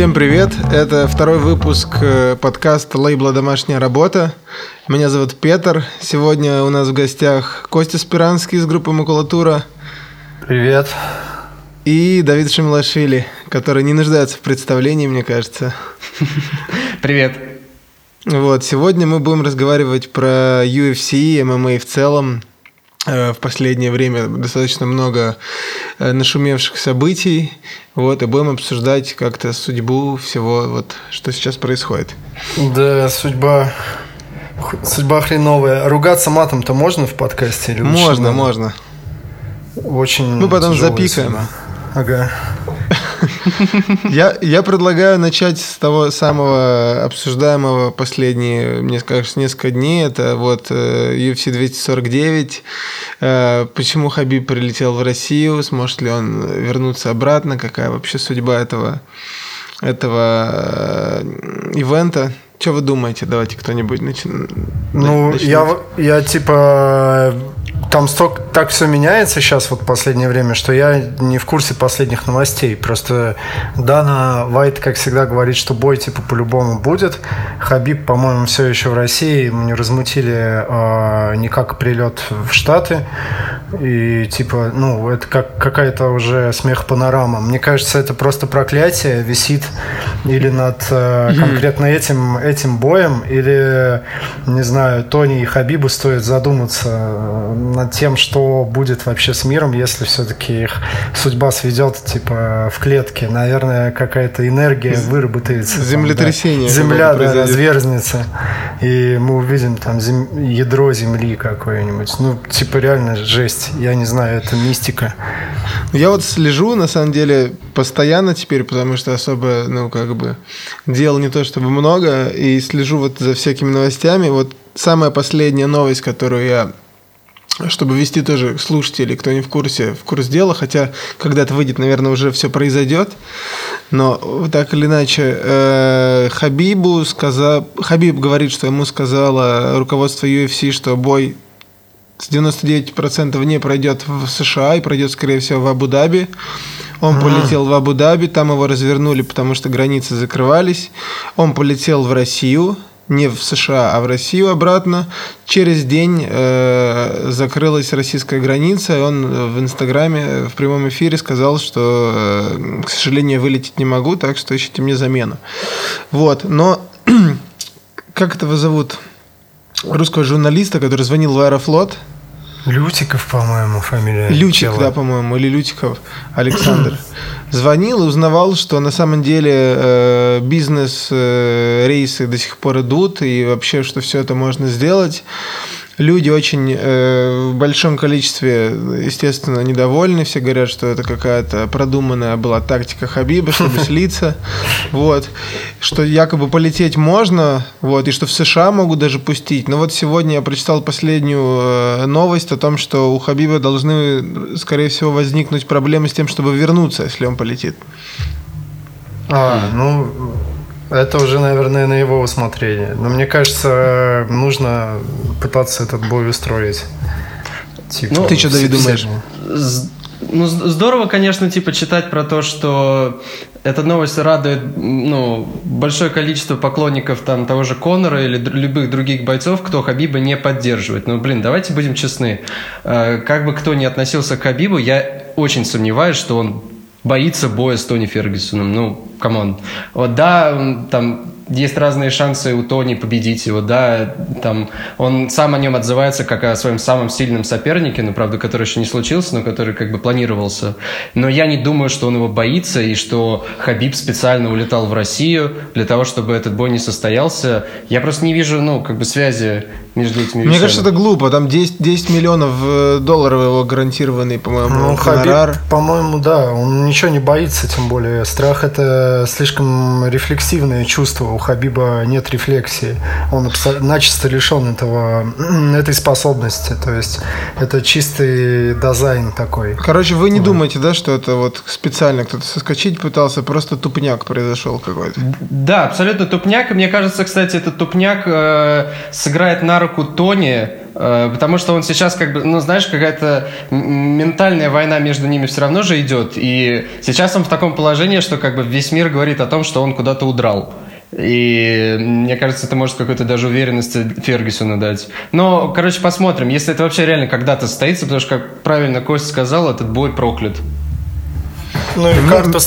Всем привет! Это второй выпуск э, подкаста лейбла «Домашняя работа». Меня зовут Петр. Сегодня у нас в гостях Костя Спиранский из группы «Макулатура». Привет. И Давид Шамилашвили, который не нуждается в представлении, мне кажется. Привет. Вот, сегодня мы будем разговаривать про UFC, ММА в целом. Э, в последнее время достаточно много э, нашумевших событий, вот, и будем обсуждать как-то судьбу всего, вот, что сейчас происходит. Да, судьба Судьба хреновая. Ругаться матом-то можно в подкасте? Или можно, можно. Очень Мы потом запикаем. Судьба. Ага. Я, я предлагаю начать с того самого обсуждаемого последние, мне кажется, несколько дней. Это вот э, UFC 249. Э, почему Хабиб прилетел в Россию? Сможет ли он вернуться обратно? Какая вообще судьба этого, этого э, ивента? Что вы думаете? Давайте кто-нибудь начнет. Ну, я, я типа там столько, так все меняется сейчас вот в последнее время, что я не в курсе последних новостей. Просто Дана Вайт, как всегда, говорит, что бой типа по-любому будет. Хабиб, по-моему, все еще в России. Ему не размутили э, никак прилет в Штаты. И типа, ну, это как какая-то уже смех панорама. Мне кажется, это просто проклятие висит или над э, конкретно этим, этим боем, или, не знаю, Тони и Хабибу стоит задуматься э, над тем, что будет вообще с миром, если все-таки их судьба сведет типа в клетке. Наверное, какая-то энергия выработается. Землетрясение. Там, да. Земля да, разверзнется. И мы увидим там зем... ядро Земли какое-нибудь. Ну, типа реально жесть. Я не знаю, это мистика. Я вот слежу, на самом деле, постоянно теперь, потому что особо, ну, как бы, дел не то чтобы много, и слежу вот за всякими новостями. Вот самая последняя новость, которую я чтобы ввести тоже слушателей, кто не в курсе, в курс дела, хотя когда это выйдет, наверное, уже все произойдет. Но так или иначе, э, Хабибу сказал, Хабиб говорит, что ему сказала руководство UFC, что бой с 99% не пройдет в США и пройдет, скорее всего, в Абу-Даби. Он А-а-а. полетел в Абу-Даби, там его развернули, потому что границы закрывались. Он полетел в Россию, не в США, а в Россию обратно. Через день э, закрылась российская граница, и он в Инстаграме в прямом эфире сказал, что, э, к сожалению, вылететь не могу, так что ищите мне замену. Вот, но как этого зовут? Русского журналиста, который звонил в Аэрофлот. Лютиков, по-моему, фамилия. Лютик, да, по-моему, или Лютиков Александр звонил и узнавал, что на самом деле э, бизнес-рейсы э, до сих пор идут, и вообще, что все это можно сделать люди очень э, в большом количестве, естественно, недовольны. Все говорят, что это какая-то продуманная была тактика Хабиба, чтобы слиться. Вот. Что якобы полететь можно, вот, и что в США могут даже пустить. Но вот сегодня я прочитал последнюю э, новость о том, что у Хабиба должны, скорее всего, возникнуть проблемы с тем, чтобы вернуться, если он полетит. А, ну, это уже, наверное, на его усмотрение. Но мне кажется, нужно пытаться этот бой устроить. Типа, ну, ты что, Давид, думаешь? Ну, здорово, конечно, типа читать про то, что эта новость радует ну, большое количество поклонников там того же Конора или любых других бойцов, кто Хабиба не поддерживает. Ну, блин, давайте будем честны. Э, как бы кто ни относился к Хабибу, я очень сомневаюсь, что он боится боя с Тони Фергюсоном. Ну, come on. Вот да, там есть разные шансы у Тони победить его, да, там он сам о нем отзывается как о своем самом сильном сопернике, ну, правда, который еще не случился, но который как бы планировался. Но я не думаю, что он его боится и что Хабиб специально улетал в Россию для того, чтобы этот бой не состоялся. Я просто не вижу, ну, как бы связи между этими Мне кажется, это глупо. Там 10, 10 миллионов э, долларов его гарантированный, по-моему, ну, Хабиб, по-моему, да. Он ничего не боится, тем более. Страх – это слишком рефлексивное чувство. У Хабиба нет рефлексии. Он начисто лишен этого, этой способности. То есть это чистый дизайн такой. Короче, вы не вот. думаете, да, что это вот специально кто-то соскочить пытался, просто тупняк произошел какой-то? Да, абсолютно тупняк. И мне кажется, кстати, этот тупняк э, сыграет на руку Тони потому что он сейчас как бы, ну, знаешь, какая-то ментальная война между ними все равно же идет. И сейчас он в таком положении, что как бы весь мир говорит о том, что он куда-то удрал. И мне кажется, это может какой-то даже уверенности Фергюсону дать. Но, короче, посмотрим. Если это вообще реально когда-то состоится, потому что, как правильно Костя сказал, этот бой проклят. Ну и карту...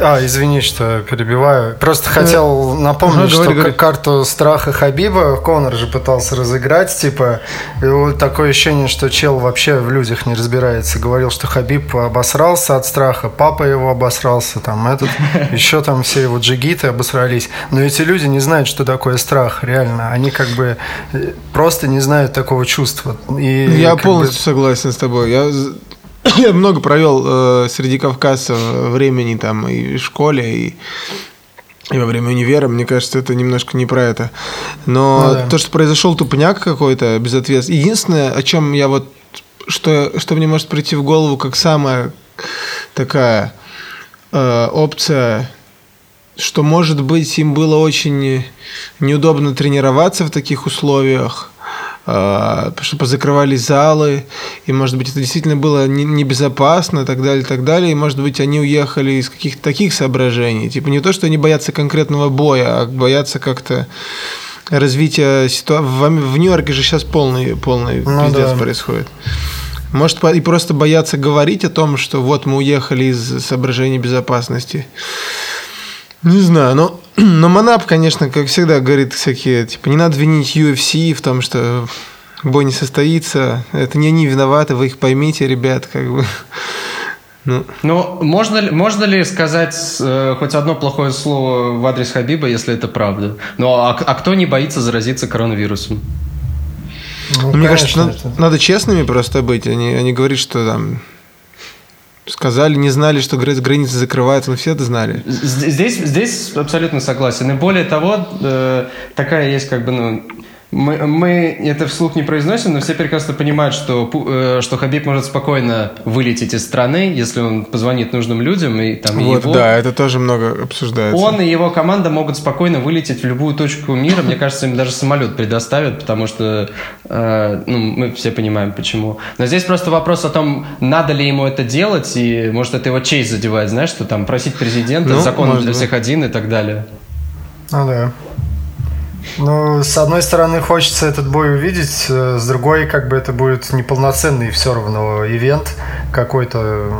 А, извини, что перебиваю. Просто хотел напомнить, что говори, карту страха Хабиба Конор же пытался разыграть, типа, и вот такое ощущение, что чел вообще в людях не разбирается. Говорил, что Хабиб обосрался от страха, папа его обосрался, там этот, еще там все его джигиты обосрались. Но эти люди не знают, что такое страх, реально. Они как бы э, просто не знают такого чувства. И, Я полностью бы... согласен с тобой. Я я много провел э, среди кавказцев времени там и в школе, и, и во время универа. Мне кажется, это немножко не про это. Но ну, да. то, что произошел тупняк какой-то, безответственный. Единственное, о чем я вот... Что, что мне может прийти в голову как самая такая э, опция, что, может быть, им было очень неудобно тренироваться в таких условиях, а, что позакрывались залы, и, может быть, это действительно было небезопасно, и так далее, и так далее, и, может быть, они уехали из каких-то таких соображений, типа не то, что они боятся конкретного боя, а боятся как-то развития ситуации. В, Нью-Йорке же сейчас полный, полный ну, пиздец да. происходит. Может, и просто боятся говорить о том, что вот мы уехали из соображений безопасности. Не знаю, но, но Манап, конечно, как всегда, говорит всякие, типа, не надо винить UFC в том, что бой не состоится. Это не они виноваты, вы их поймите, ребят, как бы. Ну, ну можно, ли, можно ли сказать э, хоть одно плохое слово в адрес Хабиба, если это правда? Ну, а, а кто не боится заразиться коронавирусом? Ну, Мне конечно, кажется, надо, надо честными просто быть, а не, а не говорить, что там Сказали, не знали, что границы закрываются, но все это знали. Здесь, здесь абсолютно согласен. И более того, э, такая есть как бы, ну, мы, мы это вслух не произносим, но все прекрасно понимают, что, э, что Хабиб может спокойно вылететь из страны, если он позвонит нужным людям. И, там, вот, его, да, это тоже много обсуждается. Он и его команда могут спокойно вылететь в любую точку мира. Мне кажется, им даже самолет предоставят, потому что э, ну, мы все понимаем, почему. Но здесь просто вопрос о том, надо ли ему это делать, и может это его честь задевает, знаешь, что там просить президента, ну, закон для всех один и так далее. Ну да. Ну, с одной стороны, хочется этот бой увидеть, э, с другой, как бы это будет неполноценный все равно ивент, какой-то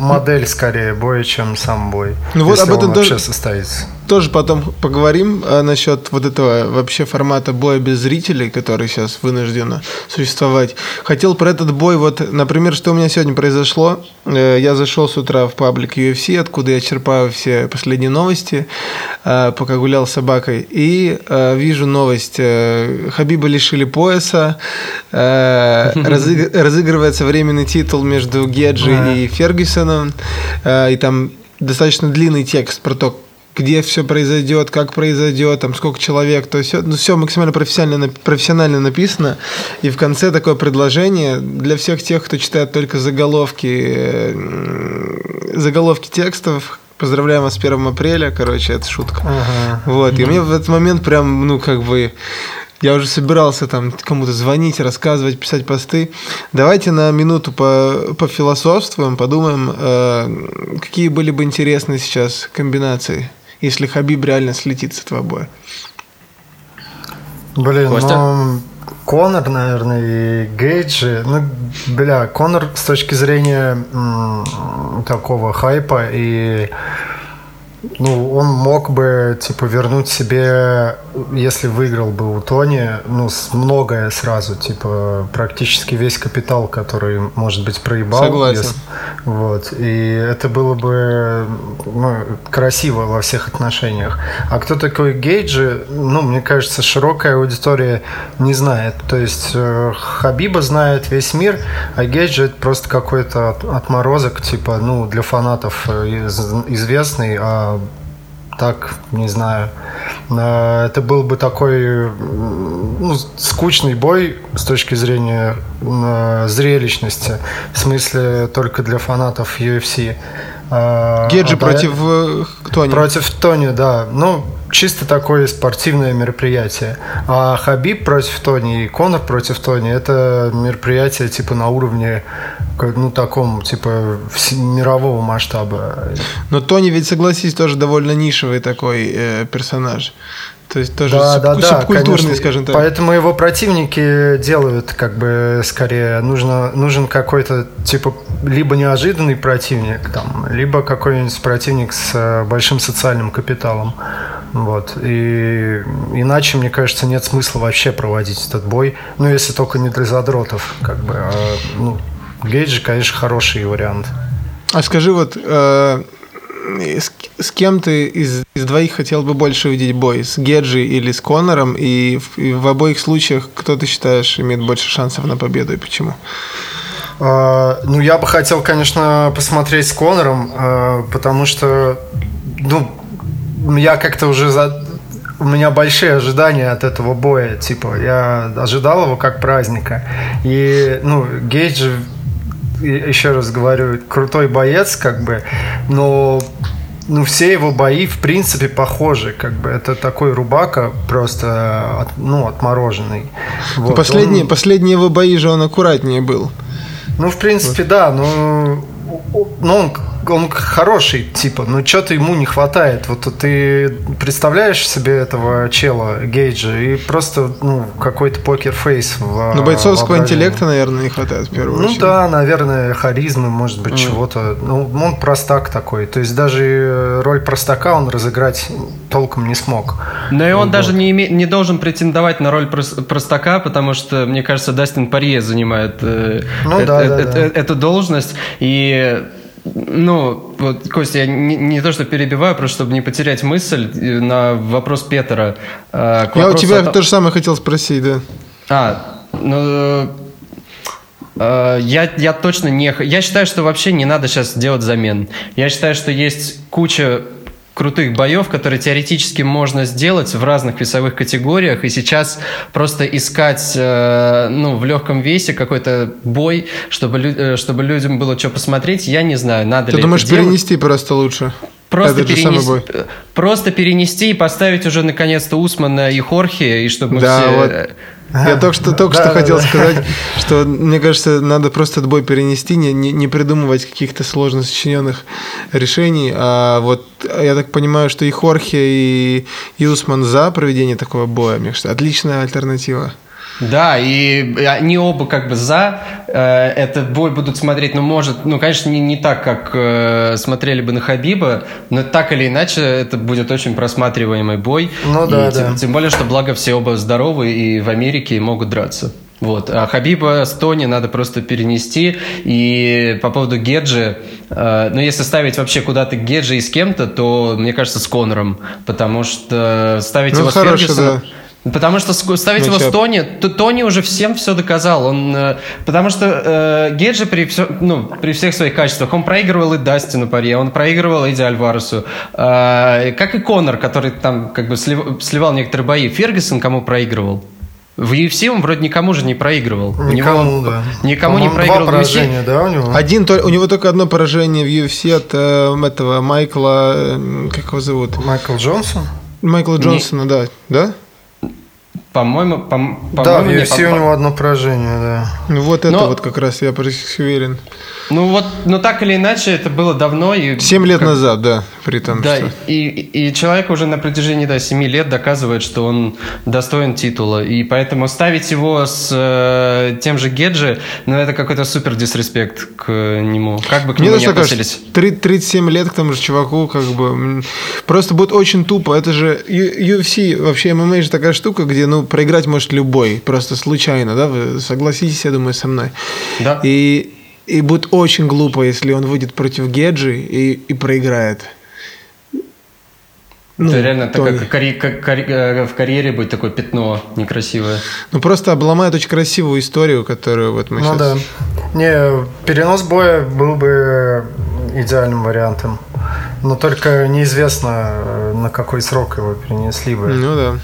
модель скорее боя, чем сам бой. Ну вот об этом вообще тоже... состоится тоже потом поговорим а, насчет вот этого вообще формата боя без зрителей, который сейчас вынужден существовать. Хотел про этот бой, вот, например, что у меня сегодня произошло. Э, я зашел с утра в паблик UFC, откуда я черпаю все последние новости, э, пока гулял с собакой, и э, вижу новость. Хабиба лишили пояса, разыгрывается временный титул между Геджи и Фергюсоном, и там достаточно длинный текст про то, где все произойдет, как произойдет, там сколько человек, то все, ну, все максимально профессионально, профессионально написано. И в конце такое предложение для всех тех, кто читает только заголовки, заголовки текстов, Поздравляем вас с 1 апреля, короче, это шутка. Ага. Вот, и мне в этот момент прям, ну, как бы, я уже собирался там кому-то звонить, рассказывать, писать посты. Давайте на минуту по пофилософствуем, подумаем, э, какие были бы интересные сейчас комбинации если Хабиб реально слетит с этого боя? Блин, Костя? ну... Конор, наверное, и Гейджи. Ну, бля, Конор с точки зрения м, такого хайпа и ну, он мог бы, типа, вернуть себе, если выиграл бы у Тони, ну, многое сразу, типа, практически весь капитал, который, может быть, проебал. Согласен. Если, вот, и это было бы, ну, красиво во всех отношениях. А кто такой Гейджи, ну, мне кажется, широкая аудитория не знает. То есть э, Хабиба знает весь мир, а Гейджи это просто какой-то отморозок, типа, ну, для фанатов э, известный, а так, не знаю. Э, это был бы такой ну, скучный бой с точки зрения э, зрелищности, в смысле только для фанатов UFC. Геджи а, против да, Тони. Против Тони, да. Ну, чисто такое спортивное мероприятие. А Хабиб против Тони и Конор против Тони это мероприятие типа на уровне ну, таком, типа, мирового масштаба. Но Тони ведь, согласись, тоже довольно нишевый такой э, персонаж. То есть тоже да, суб, да, да, субкультурный, конечно. скажем так. Поэтому его противники делают как бы скорее нужно нужен какой-то типа либо неожиданный противник там, либо какой-нибудь противник с э, большим социальным капиталом. Вот. И иначе, мне кажется, нет смысла вообще проводить этот бой. Ну, если только не для задротов, как бы. А, ну, Гейджи, конечно, хороший вариант. А скажи, вот э, с, с кем ты из, из двоих хотел бы больше увидеть бой? С Геджи или с Конором? И в, и в обоих случаях кто ты считаешь имеет больше шансов на победу и почему? Uh, ну, я бы хотел, конечно, посмотреть с Конором, uh, потому что, ну, я как-то уже за... У меня большие ожидания от этого боя. Типа, я ожидал его как праздника. И, ну, Гейдж еще раз говорю, крутой боец, как бы, но ну, все его бои, в принципе, похожи. Как бы это такой рубака просто от, ну, отмороженный. Вот. Последние, он... последние его бои же он аккуратнее был. Ну, в принципе, вот. да, но, но он он хороший, типа, но что-то ему не хватает. Вот ты представляешь себе этого чела, Гейджа, и просто, ну, какой-то покер-фейс. Ну, бойцовского интеллекта, наверное, не хватает в первую ну, очередь. Ну да, наверное, харизмы, может быть, mm. чего-то. Ну, он простак такой. То есть даже роль простака он разыграть толком не смог. Но и он вот. даже не, име... не должен претендовать на роль простака, потому что, мне кажется, Дастин Парье занимает э, ну, э, да, э, да, э, да. эту должность. И ну, вот, Костя, я не, не то, что перебиваю, просто чтобы не потерять мысль э, на вопрос Петра. Э, я у тебя о... то же самое хотел спросить, да. А, ну, э, я, я точно не... Я считаю, что вообще не надо сейчас делать замен. Я считаю, что есть куча крутых боев, которые теоретически можно сделать в разных весовых категориях, и сейчас просто искать э, ну, в легком весе какой-то бой, чтобы, лю- э, чтобы людям было что посмотреть, я не знаю, надо Ты ли думаешь, это делать. перенести просто лучше? Просто, перенести, просто перенести и поставить уже наконец-то Усмана и Хорхе, и чтобы да, все... Вот я только что, только что хотел сказать, что мне кажется, надо просто этот бой перенести, не, не, не придумывать каких-то сложно сочиненных решений. А вот я так понимаю, что и Хорхе, и Юсман за проведение такого боя. Мне кажется, отличная альтернатива. Да, и они оба как бы за э, этот бой будут смотреть, ну, может, ну, конечно, не, не так, как э, смотрели бы на Хабиба, но так или иначе это будет очень просматриваемый бой. Ну да, и, да. Тем, тем более, что благо все оба здоровы и в Америке могут драться. Вот. А Хабиба с Тони надо просто перенести. И по поводу Геджи, э, ну, если ставить вообще куда-то Геджи и с кем-то, то, мне кажется, с Конором. Потому что ставить ну, его хороший, с Фергюсоном... Да Потому что ставить его с Тони, то Тони уже всем все доказал. Он, э, потому что э, Геджи при, все, ну, при всех своих качествах, он проигрывал и Дастину Паре, он проигрывал Эдди Альваресу. Э, как и Конор, который там как бы слив, сливал некоторые бои. Фергюсон кому проигрывал? В UFC он вроде никому же не проигрывал. Никому, него, да. Никому не проигрывал. Два поражения, да, у него? Один, у него только одно поражение в UFC от э, этого Майкла, э, как его зовут? Майкл Джонсон? Майкла Джонсона, не... да. Да? По-моему, по, по да, в UFC у него одно поражение, да. Ну вот это Но... вот как раз я уверен. Ну вот, но так или иначе, это было давно. И Семь лет как... назад, да, при том, Да, что... и, и человек уже на протяжении да, семи лет доказывает, что он достоин титула. И поэтому ставить его с э, тем же Геджи, ну это какой-то супер дисреспект к нему. Как бы к Мне нему не относились. 37 лет к тому же чуваку, как бы, просто будет очень тупо. Это же UFC, вообще ММА же такая штука, где, ну, проиграть может любой, просто случайно, да, вы согласитесь, я думаю, со мной. Да. И и будет очень глупо, если он выйдет против Геджи и, и проиграет. Ну, это реально так, как, карь, как карь, э, в карьере будет такое пятно некрасивое. Ну просто обломает очень красивую историю, которую вот мы ну, сейчас... да. Не, перенос боя был бы идеальным вариантом. Но только неизвестно, на какой срок его перенесли бы. Ну да.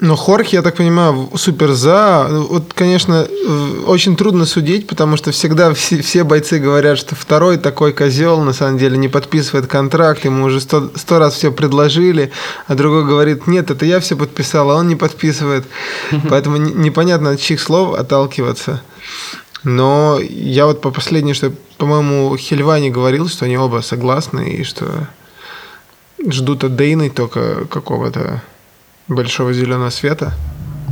Но Хорхе, я так понимаю, супер за. Вот, конечно, очень трудно судить, потому что всегда все, все бойцы говорят, что второй такой козел, на самом деле, не подписывает контракт, ему уже сто, сто раз все предложили, а другой говорит, нет, это я все подписал, а он не подписывает. Поэтому непонятно от чьих слов отталкиваться. Но я вот по последней, что, по-моему, Хельвани говорил, что они оба согласны и что ждут от Дейны только какого-то большого зеленого света.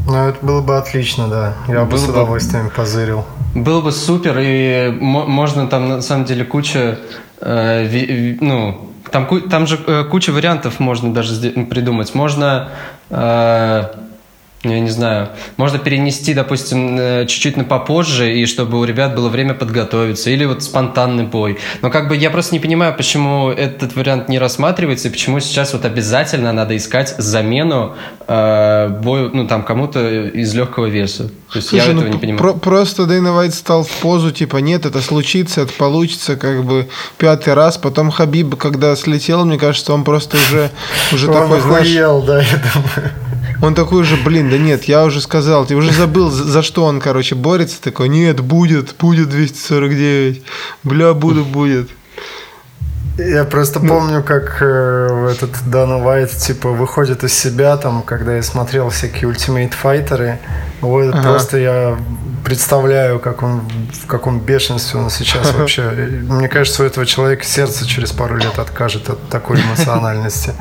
Ну, это было бы отлично, да. Я было бы с удовольствием бы, позырил. Было бы супер, и можно там на самом деле куча, э, ви, ну, там, там же э, куча вариантов можно даже придумать. Можно э, я не знаю, можно перенести, допустим, э, чуть-чуть на попозже, и чтобы у ребят было время подготовиться, или вот спонтанный бой. Но как бы я просто не понимаю, почему этот вариант не рассматривается, и почему сейчас вот обязательно надо искать замену э, бою, ну там кому-то из легкого веса. То есть Слушай, я ну, этого не понимаю. Про- просто Дэйна Вайт стал в позу, типа, нет, это случится, это получится, как бы пятый раз. Потом Хабиб, когда слетел, мне кажется, он просто уже, уже такой, знаешь... да, я думаю. Он такой же, блин, да нет, я уже сказал, ты уже забыл, за что он, короче, борется. Такой, нет, будет, будет 249. Бля, буду, будет. Я просто ну, помню, как э, этот Дана Уайт, типа, выходит из себя, там, когда я смотрел всякие Ultimate Fighter, вот ага. просто я представляю, как он, в каком бешенстве он сейчас вообще. Мне кажется, у этого человека сердце через пару лет откажет от такой эмоциональности.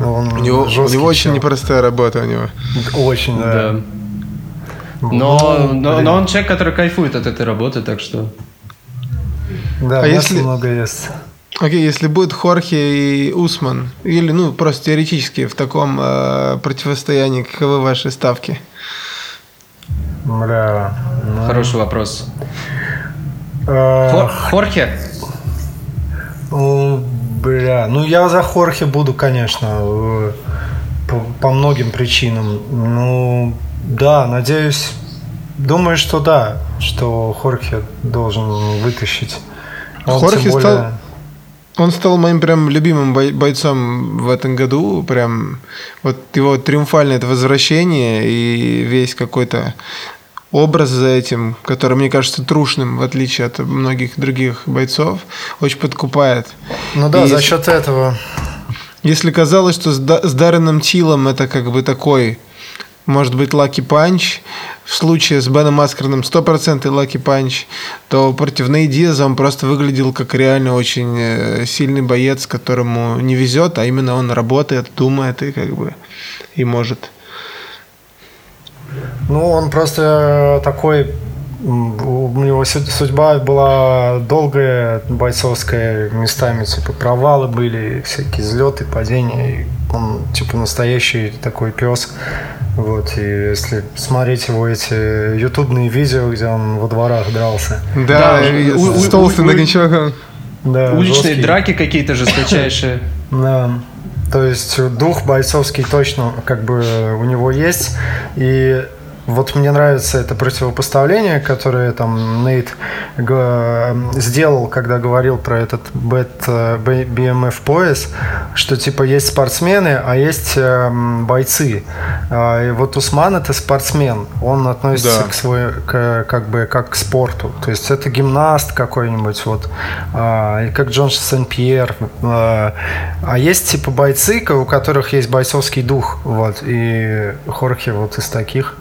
Он у него, у него очень непростая работа у него. Очень, да. да. Но, ну, но, но он человек, который кайфует от этой работы, так что... Да, а если много есть. Окей, okay, если будет Хорхе и Усман, или, ну, просто теоретически в таком э, противостоянии, каковы ваши ставки? Бля. Ну... Хороший вопрос. Э... Хор Хорхе? Ну, бля, ну я за Хорхе буду, конечно, э, по, по многим причинам. Ну, да, надеюсь, думаю, что да, что Хорхе должен вытащить. Он Хорхе более... стал он стал моим прям любимым бойцом в этом году. Прям вот его триумфальное это возвращение и весь какой-то образ за этим, который мне кажется трушным, в отличие от многих других бойцов, очень подкупает. Ну да, и за если, счет этого. Если казалось, что с, с Дарреном Тилом это как бы такой может быть lucky punch. В случае с Беном Аскреном 100% lucky punch, то против Нейта Диаза он просто выглядел как реально очень э, сильный боец, которому не везет, а именно он работает, думает и как бы и может. Ну, он просто такой у него судьба была долгая, бойцовская, местами типа провалы были, всякие взлеты, падения. Он типа настоящий такой пес. Вот, и если смотреть его эти ютубные видео, где он во дворах дрался. Да, да у, с толстым. Да, Уличные жесткий. драки какие-то жесточайшие. Да. То есть дух бойцовский точно как бы у него есть. И вот мне нравится это противопоставление, которое там Нейт сделал, когда говорил про этот BMF пояс, что типа есть спортсмены, а есть эм, бойцы. А, и вот Усман это спортсмен, он относится да. к свой, к, как бы как к спорту. То есть это гимнаст какой-нибудь, вот, а, как Джон Сен-Пьер. А, а есть типа бойцы, у которых есть бойцовский дух, вот, и Хорхе вот из таких.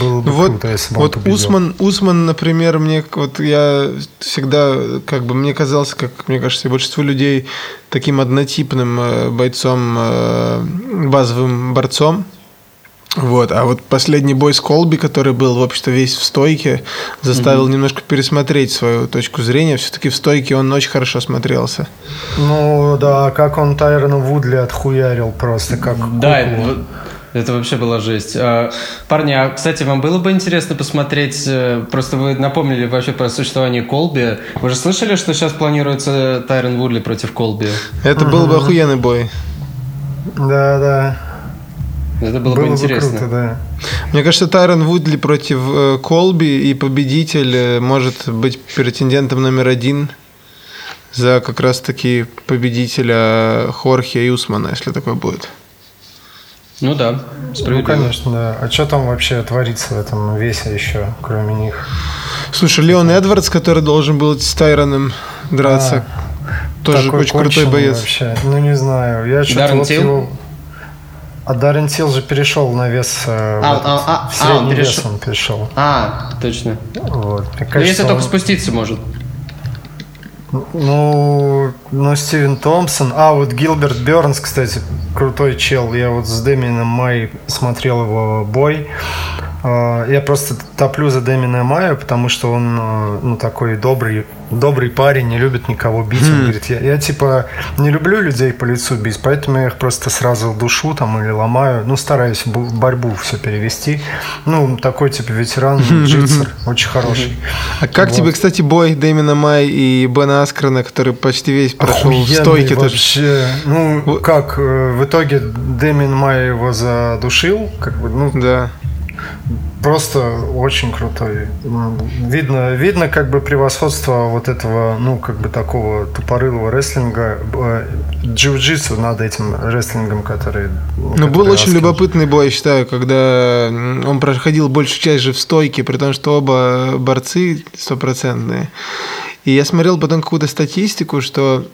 Было бы вот, круто, если бы вот он Усман, Усман, например, мне вот я всегда как бы мне казался, как мне кажется, большинству людей таким однотипным э, бойцом, э, базовым борцом. Вот, а вот последний бой с Колби, который был, в общем-то, весь в стойке, заставил mm-hmm. немножко пересмотреть свою точку зрения. Все-таки в стойке он очень хорошо смотрелся. Ну да, как он Тайрона Вудли отхуярил просто, как Да, куклу. Это вообще была жесть. А, парни, а, кстати, вам было бы интересно посмотреть, э, просто вы напомнили вообще про существование Колби. Вы же слышали, что сейчас планируется Тайрон Вудли против Колби? Это был бы охуенный бой. Да, да. Это было, было бы интересно. Бы круто, да. Мне кажется, Тайрон Вудли против э, Колби и победитель э, может быть претендентом номер один за как раз таки победителя Хорхе и Усмана, если такое будет. Ну да, Ну, конечно, да. А что там вообще творится в этом весе еще, кроме них? Слушай, Леон Эдвардс, который должен был с Тайроном драться, А, тоже Такой очень крутой боец. Вообще. Ну, не знаю. Я что-то вот его... А Даррен Тилл же перешел на вес... э, А, этот, а, а, в а, он средний вес перешел. он перешел. А, точно. Вот. Мне Ну, кажется, если только он- спуститься может. Ну, ну, Стивен Томпсон. А, вот Гилберт Бернс, кстати, крутой чел. Я вот с Дэмином Май смотрел его бой. А, Я просто топлю за Дэмина Майя, потому что он, э, ну, такой добрый, добрый парень, не любит никого бить. Он говорит, я, я, типа, не люблю людей по лицу бить, поэтому я их просто сразу душу там или ломаю. Ну, стараюсь в борьбу все перевести. Ну, такой, типа, ветеран, джитсер, очень хороший. А как Вот. тебе, кстати, бой Дэмина Май и Бена Аскрена, который почти весь прошел в Охуенный стойке тоже? вообще. Ну, Вот. как, э, в итоге Дэмин Май его задушил, как бы, ну, Да. Просто очень крутой. М, Видно, видно как бы превосходство вот этого, ну, как бы такого тупорылого рестлинга, э, джиу-джитсу над этим рестлингом, который... Ну, был очень любопытный бой, я считаю, когда он проходил большую часть же в стойке, при том, что оба борцы стопроцентные. И я смотрел потом какую-то статистику, что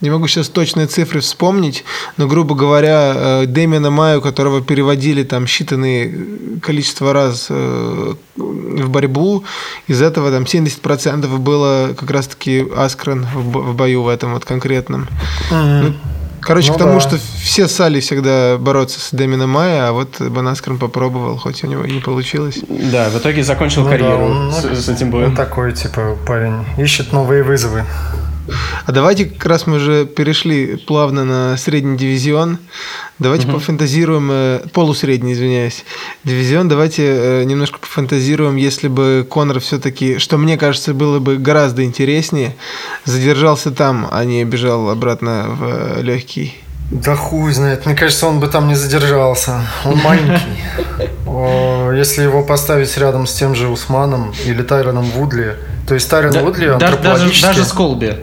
не могу сейчас точные цифры вспомнить, но, грубо говоря, э, Дэмина Маю, которого переводили там считанные количество раз э, в борьбу, из этого там 70% было как раз-таки Аскрен в бо- в бою в этом вот конкретном. Ну, Короче, Ну к тому, да. что все сали всегда бороться с Дэмином Майя, а вот Банаскрен попробовал, хоть у него и не получилось. Да, в итоге закончил Ну да, карьеру он, с, ну, с этим Он боем. такой, типа, парень, ищет новые вызовы. А давайте, как раз мы уже перешли плавно на средний дивизион, давайте пофантазируем, э, полусредний, извиняюсь, дивизион, давайте э, немножко пофантазируем, если бы Конор все-таки, что мне кажется, было бы гораздо интереснее, задержался там, а не бежал обратно в э, легкий. Да хуй знает. Мне кажется, он бы там не задержался. Он маленький. Если его поставить рядом с тем же Усманом или Тайроном Вудли, то есть Тайрон Вудли даже, даже, антропологически... даже с Колби.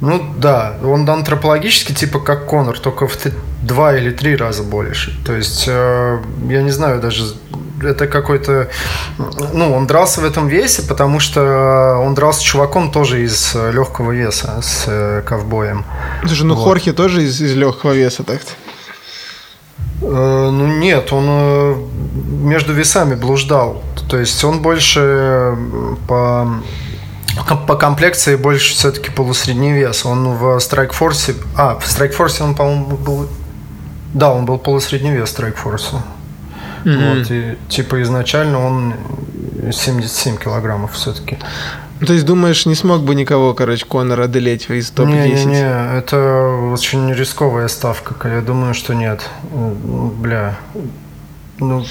Ну да, он антропологически типа как Конор, только в два или три раза больше. То есть, э, я не знаю даже, это какой-то... Ну, он дрался в этом весе, потому что он дрался с чуваком тоже из э, легкого веса, с э, ковбоем. Слушай, ну Вот. Хорхе тоже из, легкого веса так-то. Ну нет, он между весами блуждал. То есть он больше по, по комплекции больше все-таки полусредний вес. Он в Страйкфорсе... А, в Страйкфорсе он, по-моему, был... Да, он был полусредний вес в Страйкфорсе. Вот, и типа изначально он 77 килограммов все-таки. Ну, то есть, думаешь, не смог бы никого, короче, Конор одолеть из топ-10? Не-не-не, это очень рисковая ставка. Я думаю, что нет. Бля, ну,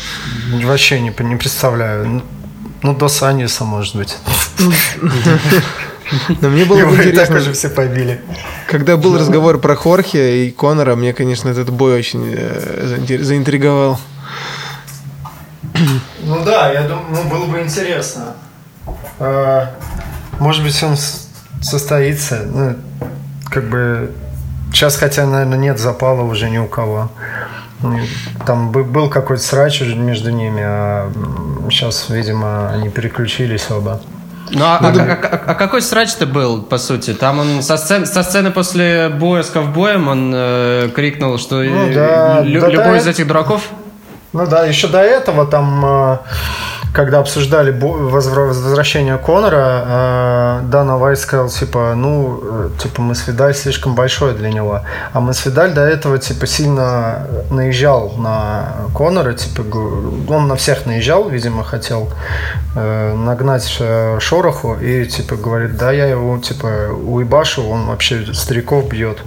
вообще не, не представляю. Ну, до Саниса, может быть. Но мне было Его бы и так интересно, уже все побили. когда был разговор про Хорхе и Конора, мне, конечно, этот бой очень э, заинтриговал. Ну да, я думаю, ну, было бы интересно. А, Может быть, он состоится. Ну, как бы сейчас, хотя, наверное, нет запала уже ни у кого. Ну, Там бы- был какой-то срач между ними, а сейчас, видимо, они переключились оба. Ну а, а- а- а- какой срач-то был, по сути? Там он со, сцен- со сцены после боя с ковбоем он э, крикнул, что Ну да, лю- да, любой да. из этих дураков Ну да, еще до этого там, э, когда обсуждали возвращение Конора, э, Дана Вайт сказал, типа, ну, э, типа, Масвидаль слишком большой для него. А Масвидаль до этого, типа, сильно наезжал на Конора, типа, он на всех наезжал, видимо, хотел э, нагнать шороху и, типа, говорит, да, я его, типа, уебашу, он вообще стариков бьет.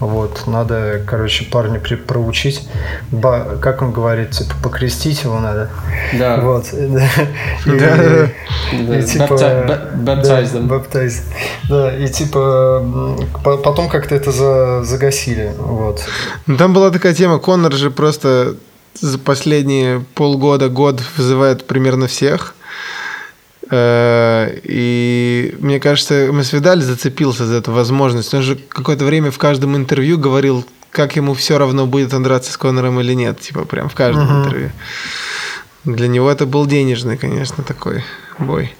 Вот, надо, короче, парня проучить. Ба- как он говорит, типа, покрестить его надо. Да. Вот. Да. Да, и типа... bapti- ba- baptize да, them. baptize. Да, и типа по- потом как-то это за- загасили. Вот. Ну, там была такая тема, Конор же просто за последние полгода, год вызывает примерно всех. Э, И мне кажется, Масвидаль зацепился за эту возможность. Он же какое-то время в каждом интервью говорил как ему все равно, будет он драться с Конором или нет, типа прям в каждом Мгм. интервью. Для него это был денежный, конечно, такой бой.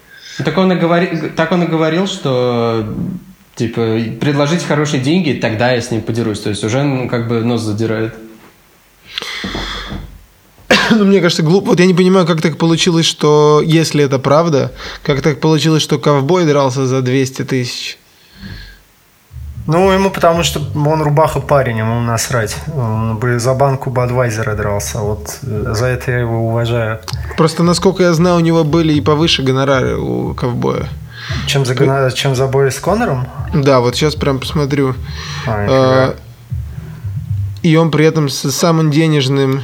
Так он и, говори... так он и говорил, что типа предложить хорошие деньги, тогда я с ним подерусь. То есть уже ну, как бы нос задирает. Ну, мне кажется, глупо. Вот я не понимаю, как так получилось, что, если это правда, как так получилось, что ковбой дрался за 200 тысяч. Ну, ему потому что он рубаха парень, ему насрать. Он бы за банку Бадвайзера дрался. Вот э, за это я его уважаю. Просто, насколько я знаю, у него были и повыше гонорары у ковбоя. Чем за, гона- чем за бой с Конором? Да, вот сейчас прям посмотрю. А. А, И он при этом с самым денежным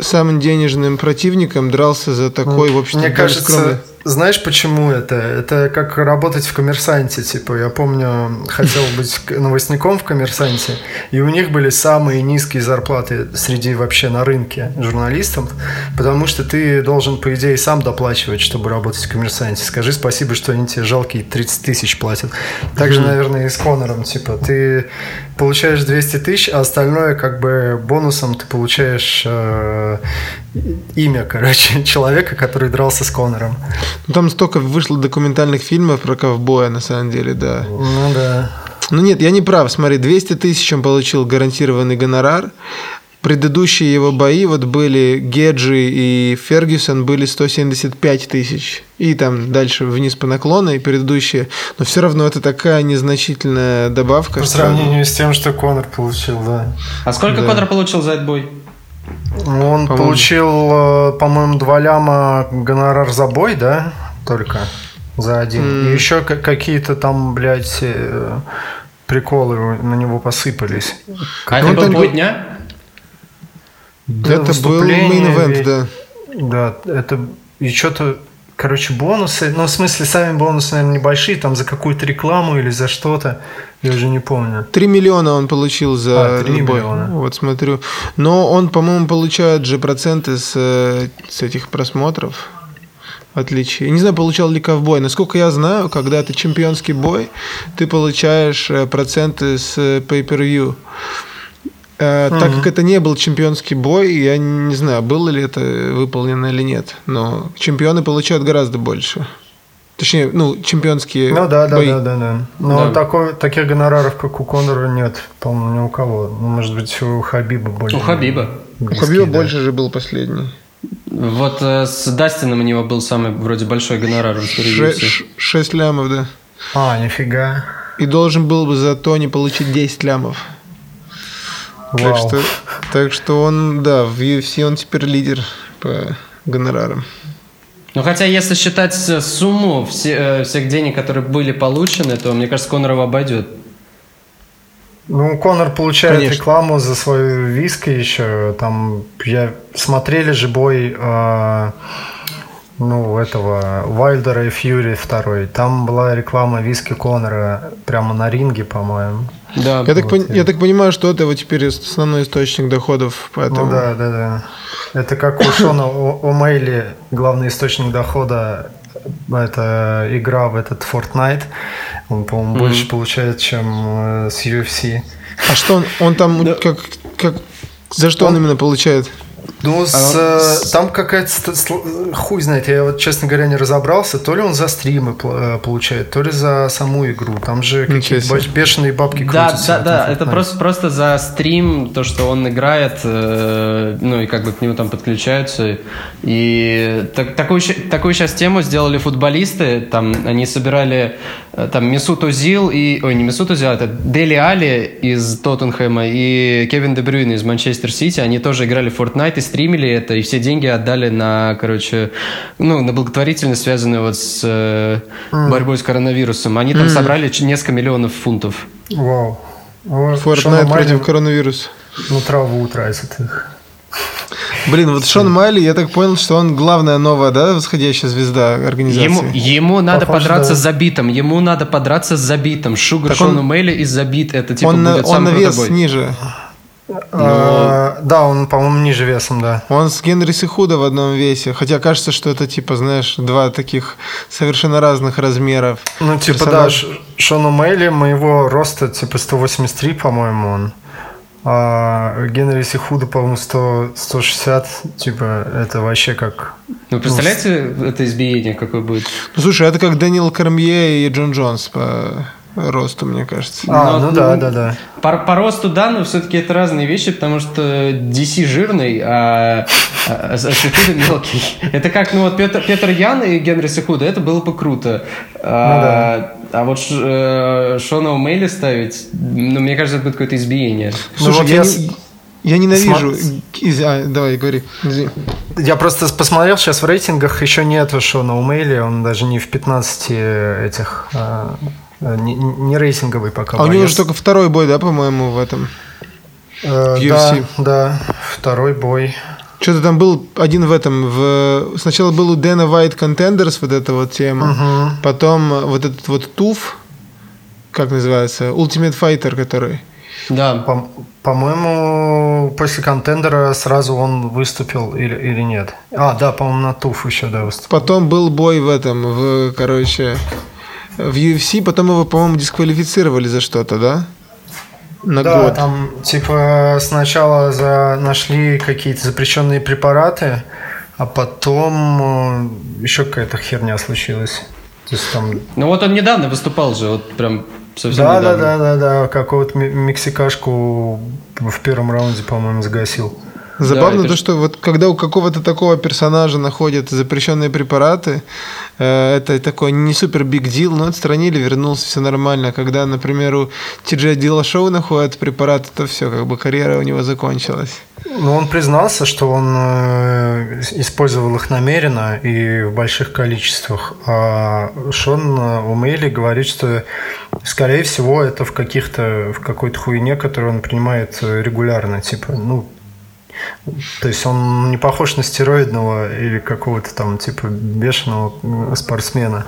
самым денежным противником дрался за такой, в общем-то, Мне довольно скромный. Знаешь, почему это? Это как работать в коммерсанте. Типа, я помню, хотел быть новостником в коммерсанте, и у них были самые низкие зарплаты среди вообще на рынке журналистов, потому что ты должен, по идее, сам доплачивать, чтобы работать в коммерсанте. Скажи спасибо, что они тебе жалкие 30 тысяч платят. Также, наверное, и с Конором. Типа, ты получаешь 200 тысяч, а остальное как бы бонусом ты получаешь э, имя, короче, человека, который дрался с Конором. Ну, Там столько вышло документальных фильмов про ковбоя, на самом деле, да. Ну да. Ну нет, я не прав. Смотри, 200 тысяч он получил гарантированный гонорар. Предыдущие его бои вот были Геджи и Фергюсон были 175 тысяч. И там дальше вниз по наклону и предыдущие. Но все равно это такая незначительная добавка. По сравнению с тем, что Конор получил, да. А сколько Да. Конор получил за этот бой? Он По-моему. получил, э, по-моему, два ляма гонорар за бой, да? Только за один. М. И еще ка- какие-то там, блядь, э, приколы на него посыпались. А Ну, это был бой дня? Да, Это был выступление main event, ведь. да. Да, это и что-то, короче, бонусы. Ну, в смысле, сами бонусы, наверное, небольшие, там за какую-то рекламу или за что-то. Я уже не помню. 3 миллиона он получил за А, 3 этот бой. миллиона. Вот смотрю. Но он, по-моему, получает же проценты с, э, с этих просмотров. Отличие. Я не знаю, получал ли ковбой. Насколько я знаю, когда ты чемпионский бой, ты получаешь э, проценты с э, pay-per-view. Э, Так как это не был чемпионский бой, я не знаю, было ли это выполнено или нет. Но чемпионы получают гораздо больше. Точнее, ну, чемпионские Ну да, да, бои. да, да, да. Но Да. такой, таких гонораров, как у Конора, нет, по-моему, ни у кого. Ну, может быть, у Хабиба больше. У Хабиба. У близкие, Хабиба да. больше же был последний. Вот э, с Дастином у него был самый вроде большой гонорар Ше- Шесть лямов, да. А, нифига. И должен был бы за Тони получить 10 лямов. Так что, так что он, да, в UFC он теперь лидер по гонорарам. Ну, хотя, если считать сумму все- э, всех денег, которые были получены, то, мне кажется, Конор его обойдет. Ну, Конор получает Конечно. рекламу за свою виски еще. Там я смотрели же бой э, ну, этого Вайлдера и Фьюри второй. Там была реклама виски Конора прямо на ринге, по-моему. Да. Я так, Вот, пон- я- я так понимаю, что это его теперь основной источник доходов. Поэтому... Ну да, да, да. Это как у Шона О'Мейли главный источник дохода это игра в этот Fortnite. Он, по-моему, больше получает, чем э, с UFC. А что он, он там как, как... За что он, Он- именно получает? Ну, с, э, там какая-то... Хуй знает, я вот, честно говоря, не разобрался. То ли он за стримы э, получает, то ли за саму игру. Там же какие-то бешеные бабки Да, крутятся. да, да, этом это просто, просто за стрим, то, что он играет, э, ну и как бы к нему там подключаются. И так- такую, такую сейчас тему сделали футболисты, там они собирали там Месут Озил и, ой, не Месут Озил, это Дели Али из Тоттенхэма и Кевин Де Брюйн из Манчестер Сити, они тоже играли в Fortnite и стримили это, и все деньги отдали на, короче, ну, на благотворительность, связанную вот с э, борьбой с коронавирусом. Они там собрали несколько миллионов фунтов. Вау. Fortnite Майли против коронавируса. На траву тратит их. Блин, вот Шон Майли, я так понял, что он главная новая, да, восходящая звезда организации. Ему, ему надо Похоже, подраться да. с забитом. Ему надо подраться с забитом. Шугар Так он- Шону Мейли и забит. Это типа он на, будет он самый на вес ниже. А, да, он, по-моему, ниже весом, да. Он с Генри Сихуда в одном весе. Хотя кажется, что это типа, знаешь, два таких совершенно разных размеров. Ну, типа, персонаж. да, Шону Мейли моего роста типа 183, по-моему, он. А Генри Сихуда, по-моему, 100, 160, типа, это вообще как... Ну, представляете, это избиение какое будет? Ну, слушай, это как Даниэл Кармье и Джон Джонс по росту, мне кажется. А, но, ну да, да, да. По, по росту, да, но все-таки это разные вещи, потому что DC жирный, а, а, а Сихуда мелкий. Это как, ну вот Петр, Петр Ян и Генри Сихуда, это было бы круто. А, ну, да. а вот э, Шона Умейли ставить, ну, мне кажется, это будет какое-то избиение. Слушай, ну, вот я... Не... Я ненавижу. Сма... А, давай, говори. Я просто посмотрел сейчас в рейтингах, еще нету Шона Умейли, он даже не в 15 этих а, не, не рейтинговый пока. А боец. у него же только второй бой, да, по-моему, в этом? Э, в UFC. Да, да, второй бой. Что-то там был один в этом. В... Сначала был у Дэна White Contenders вот эта вот тема. Угу. Потом вот этот вот Туф, как называется, Ultimate Fighter, который. Да. По- по-моему, после контендера сразу он выступил или, или нет? А, да, по-моему, на Туф еще, да, выступил. Потом был бой в этом, в, короче, в UFC, потом его, по-моему, дисквалифицировали за что-то, да? На да, год. там типа сначала за, нашли какие-то запрещенные препараты, а потом э, еще какая-то херня случилась. То есть, там... Ну вот он недавно выступал же, вот прям совсем да, недавно. Да, да, да, да, какого-то мексикашку в первом раунде, по-моему, сгасил. Забавно да, то, что вот когда у какого-то такого персонажа находят запрещенные препараты, это такой не супер биг дил, но отстранили, вернулся, все нормально. Когда, например, у Ти-Джей Дила Шоу находят препараты, то все, как бы карьера у него закончилась. Ну, он признался, что он э, использовал их намеренно и в больших количествах. А Шон у Мейли говорит, что, скорее всего, это в каких-то в какой-то хуйне, которую он принимает регулярно. Типа, ну, то есть он не похож на стероидного или какого-то там типа бешеного спортсмена.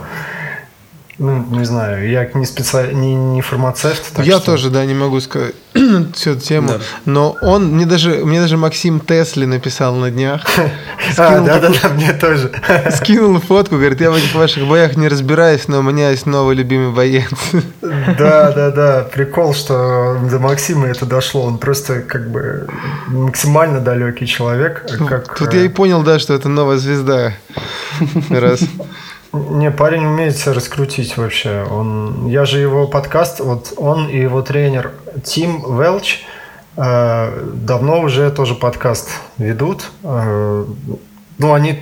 Ну, не знаю, я не специалист, не, не фармацевт. я что... тоже, да, не могу сказать всю эту тему. Да. Но он, мне даже, мне даже Максим Тесли написал на днях. А, да, да, да, мне тоже. Скинул фотку, говорит, я в этих ваших боях не разбираюсь, но у меня есть новый любимый боец. Да, да, да. Прикол, что до Максима это дошло. Он просто как бы максимально далекий человек. Как... Тут я и понял, да, что это новая звезда. Раз. Не, парень умеет себя раскрутить вообще. Он, я же его подкаст, вот он и его тренер Тим Велч э, давно уже тоже подкаст ведут. Э, ну, они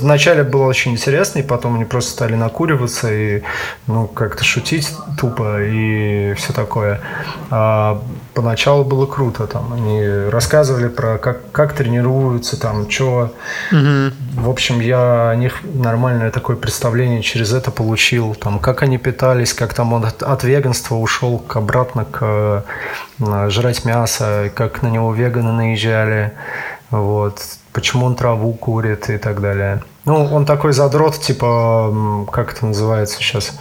Вначале было очень интересно, и потом они просто стали накуриваться и ну, как-то шутить тупо и все такое. А поначалу было круто. Там, они рассказывали про как, как тренируются, там, что. Угу. В общем, я о них нормальное такое представление через это получил. Там, как они питались, как там он от, от веганства ушел к, обратно к э, жрать мясо, как на него веганы наезжали. Вот почему он траву курит и так далее. Ну, он такой задрот, типа, как это называется сейчас?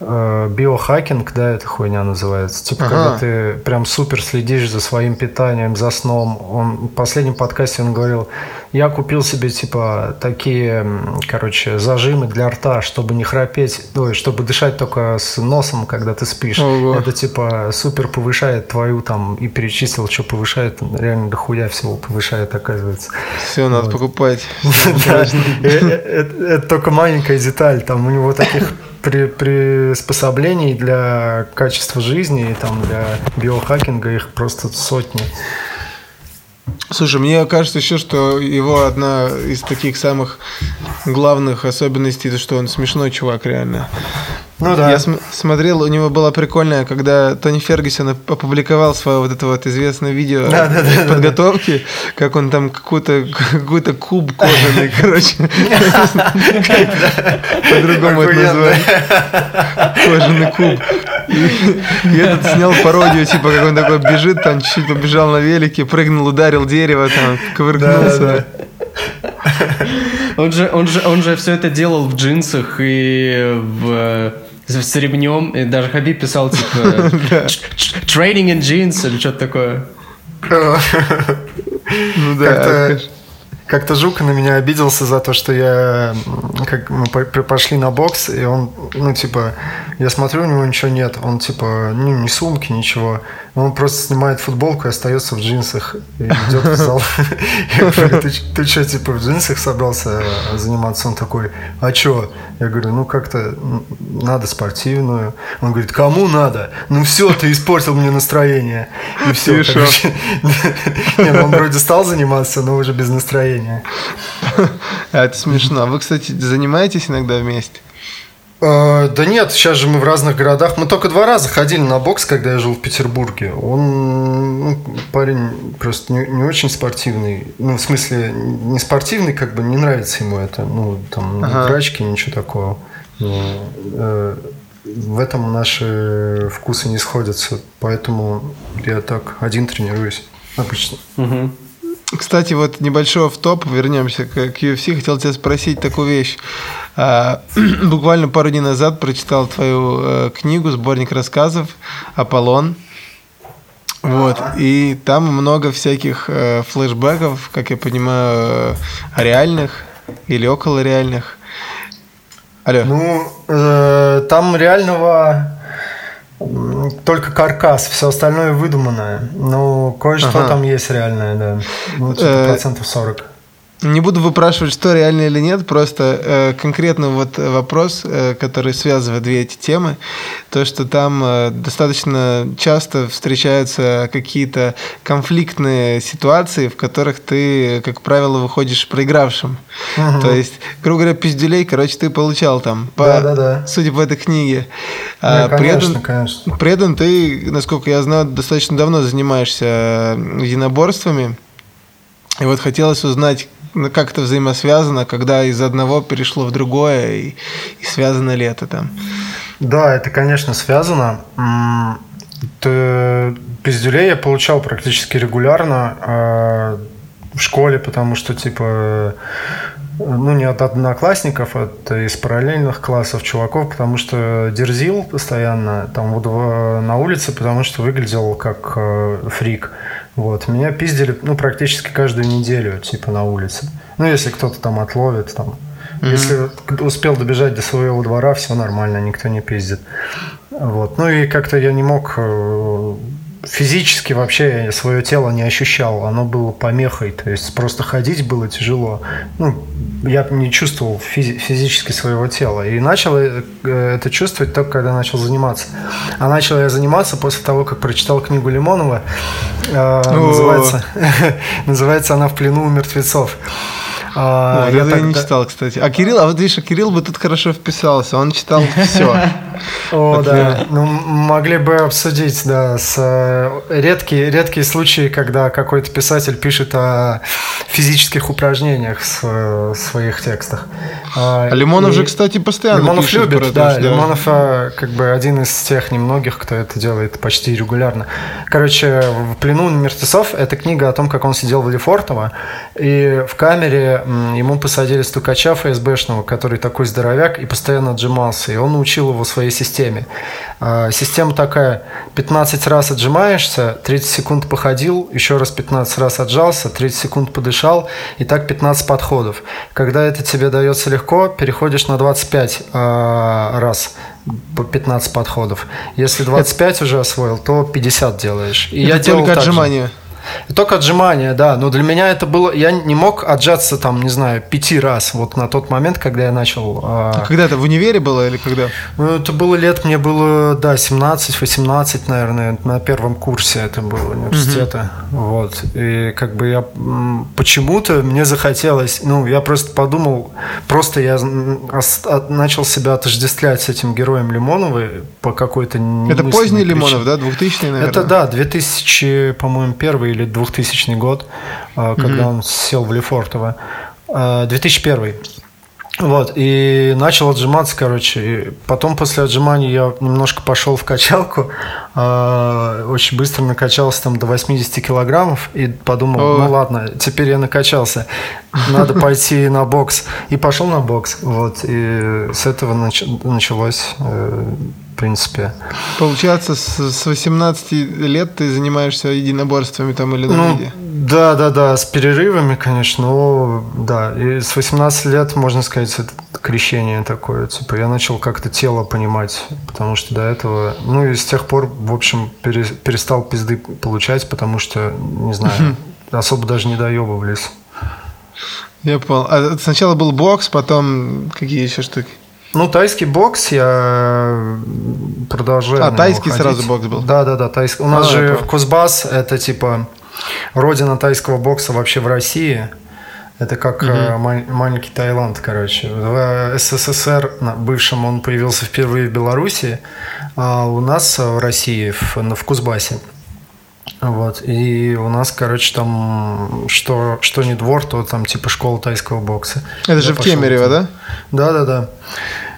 Э, биохакинг, да, эта хуйня называется. Типа, ага. когда ты прям супер следишь за своим питанием, за сном. Он в последнем подкасте он говорил, я купил себе, типа, такие, короче, зажимы для рта, чтобы не храпеть, ой, чтобы дышать только с носом, когда ты спишь. Ого. Это, типа, супер повышает твою там, и перечислил, что повышает, реально дохуя всего повышает, оказывается. Все, надо покупать. Э, э, это только маленькая деталь, там у него таких при, приспособлений для качества жизни и там для биохакинга их просто сотни. Слушай, мне кажется еще, что его одна из таких самых главных особенностей, это что он смешной чувак, реально. Ну да. Я см- смотрел, у него было прикольное, когда Тони Фергюсон опубликовал свое вот это вот известное видео да, да, да, подготовки, да, да. как он там какой-то какой-то куб кожаный, короче, по-другому это называют, кожаный куб. И этот снял пародию, типа, как он такой бежит, там чуть-чуть побежал на велике, прыгнул, ударил дерево, там, ковыркнулся. Он же, он же, он же все это делал в джинсах и в с ремнем, и даже Хабиб писал, типа, training in jeans или что-то такое. Ну да. как-то Жука на меня обиделся за то, что я как мы пошли на бокс, и он, ну, типа, я смотрю, у него ничего нет. Он, типа, ну, ни сумки, ничего. Он просто снимает футболку и остается в джинсах и идет в зал. Я говорю, ты что, типа, в джинсах собрался заниматься? Он такой, а что? Я говорю, ну, как-то надо спортивную. Он говорит, кому надо? Ну, все, ты испортил мне настроение. И все, короче. Не, ну, он вроде стал заниматься, но уже без настроения. А Это смешно. Вы, кстати, занимаетесь иногда вместе? Э, да нет, сейчас же мы в разных городах. Мы только два раза ходили на бокс, когда я жил в Петербурге. Он ну, парень просто не, не очень спортивный. Ну, в смысле, не спортивный, как бы не нравится ему это. Ну, там, ага. драчки, ничего такого. Но, э, в этом наши вкусы не сходятся. Поэтому я так один тренируюсь обычно. Угу. Кстати, вот небольшой в топ вернемся к UFC. Хотел тебя спросить такую вещь. А, буквально пару дней назад прочитал твою э, книгу, сборник рассказов «Аполлон». Вот, и там много всяких э, флешбеков, как я понимаю, э, реальных или около реальных. Алло. Ну, э, там реального только каркас, все остальное выдуманное. Ну, кое-что ага. там есть реальное, да. Ну, типа э, процентов 40. Не буду выпрашивать, что реально или нет, просто э, конкретно вот вопрос, э, который связывает две эти темы, то, что там э, достаточно часто встречаются какие-то конфликтные ситуации, в которых ты, как правило, выходишь проигравшим. Угу. То есть, грубо говоря, пизделей, короче, ты получал там, по, да, да, да. судя по этой книге. А, да, конечно, при, этом, конечно. при этом ты, насколько я знаю, достаточно давно занимаешься единоборствами. И вот хотелось узнать, ну, как это взаимосвязано, когда из одного перешло в другое, и, и связано ли это там? Да, это, конечно, связано. Пиздюлей я получал практически регулярно а, в школе, потому что, типа, ну, не от одноклассников, а от из параллельных классов чуваков, потому что дерзил постоянно там вот на улице, потому что выглядел как э, фрик. Вот. Меня пиздили, ну, практически каждую неделю, типа, на улице. Ну, если кто-то там отловит, там. Mm-hmm. Если успел добежать до своего двора, все нормально, никто не пиздит. Вот. Ну и как-то я не мог э, физически вообще свое тело не ощущал, оно было помехой, то есть просто ходить было тяжело. Ну, я не чувствовал физи- физически своего тела. И начал э, это чувствовать только когда начал заниматься. А начал я заниматься после того, как прочитал книгу Лимонова. Э, называется, называется она «В плену у мертвецов». А, вот я это тогда... не читал, кстати. А Кирилл, а вот видишь, а Кирилл бы тут хорошо вписался, он читал все. О, да. Ну, могли бы обсудить, да, с э, редкие, редкие случаи, когда какой-то писатель пишет о физических упражнениях в своих текстах. А, а Лимонов же, кстати, постоянно Лимонов любит, да. Лимонов э, как бы один из тех немногих, кто это делает почти регулярно. Короче, «В плену мертвецов» — это книга о том, как он сидел в Лефортово, и в камере ему посадили стукача ФСБшного, который такой здоровяк и постоянно отжимался, и он научил его своей системе. А, система такая, 15 раз отжимаешься, 30 секунд походил, еще раз 15 раз отжался, 30 секунд подышал, и так 15 подходов. Когда это тебе дается легко, переходишь на 25 а, раз по 15 подходов. Если 25 уже освоил, то 50 делаешь. И это я только отжимания. Же. Только отжимания, да. Но для меня это было... Я не мог отжаться там, не знаю, пяти раз вот на тот момент, когда я начал... А когда это, в универе было или когда? Ну, это было лет, мне было, да, 17-18, наверное, на первом курсе это было университета. Угу. Вот. И как бы я... Почему-то мне захотелось... Ну, я просто подумал... Просто я начал себя отождествлять с этим героем Лимоновой по какой-то... Это поздний причине. Лимонов, да? 2000 наверное? Это, да, 2000, по-моему, первый или 2000 год, а, когда mm-hmm. он сел в Лефортово. 2001. А, вот, и начал отжиматься, короче. И потом после отжиманий я немножко пошел в качалку, э, очень быстро накачался там до 80 килограммов и подумал, О. ну ладно, теперь я накачался, надо пойти на бокс. И пошел на бокс, вот, и с этого нач- началось. Э, принципе. Получается, с, с 18 лет ты занимаешься единоборствами там или на Ну, виде? да, да, да, с перерывами, конечно, но да, и с 18 лет, можно сказать, это крещение такое, типа, я начал как-то тело понимать, потому что до этого, ну, и с тех пор, в общем, пере- перестал пизды получать, потому что, не знаю, особо даже не доебывались. Я понял. А сначала был бокс, потом какие еще штуки? Ну, тайский бокс я продолжаю. А, тайский ходить. сразу бокс был? Да, да, да, тайский. У нас А, я же понял. Кузбасс это типа родина тайского бокса вообще в России. Это как э, ма- маленький Таиланд, короче. В СССР на бывшем он появился впервые в Беларуси, а у нас э, в России, в, в Кузбассе. Вот. И у нас, короче, там что, что не двор, то там типа школа тайского бокса. Это Я же в Кемерово, да? Да, да, да.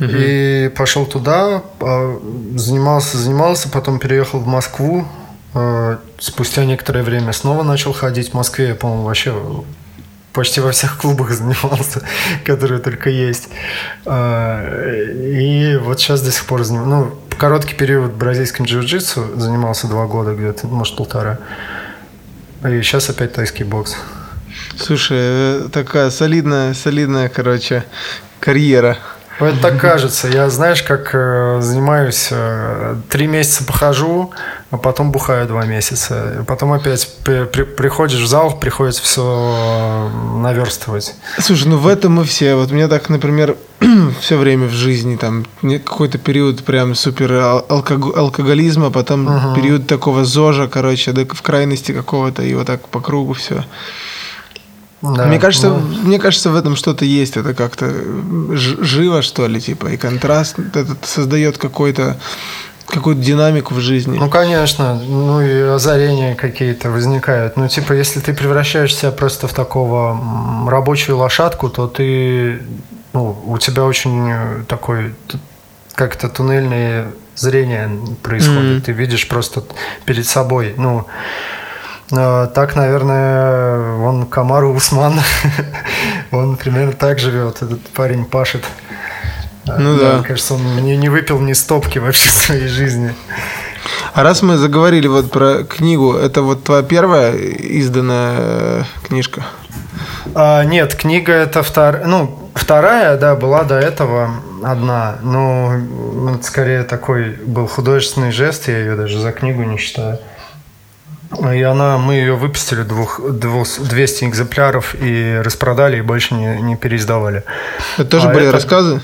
И пошел туда, а, занимался, занимался, потом переехал в Москву. а, Спустя некоторое время снова начал ходить в Москве. Я, по-моему, вообще почти во всех клубах занимался, которые только есть. А, И вот сейчас до сих пор занимаюсь. Ну, короткий период в бразильском джиу-джитсу занимался два года где-то, может, полтора. И сейчас опять тайский бокс. Слушай, э, такая солидная, солидная, короче, карьера. Это так кажется. Я, знаешь, как э, занимаюсь, э, три месяца похожу, а потом бухаю два месяца. Потом опять при- при- приходишь в зал, приходится все наверстывать. Слушай, ну в этом мы все. Вот мне так, например, все время в жизни, там, какой-то период прям супер ал- алког- алкоголизма, потом период такого зожа, короче, до- в крайности какого-то, и вот так по кругу все. Да, мне кажется, ну, мне кажется, в этом что-то есть. Это как-то живо, что ли, типа, и контраст этот создает какой-то какую-то динамику в жизни. Ну, конечно, ну и озарения какие-то возникают. Ну, типа, если ты превращаешь себя просто в такого рабочую лошадку, то ты, ну, у тебя очень э, такой как-то туннельное зрение происходит. Мгм. Ты видишь просто перед собой, ну, э, так, наверное, вон Камару Усман, он примерно так живет, этот парень пашет. Ну да. Мне кажется, он не, не выпил ни стопки вообще в своей жизни. А раз мы заговорили вот про книгу, это вот твоя первая изданная э, книжка? А, нет, книга это вторая, ну, вторая, да, была до этого одна, но ну, это скорее такой был художественный жест, я ее даже за книгу не считаю. И она, мы ее выпустили двух, двух- 200 экземпляров и распродали, и больше не, не переиздавали. Это тоже А были это- рассказы?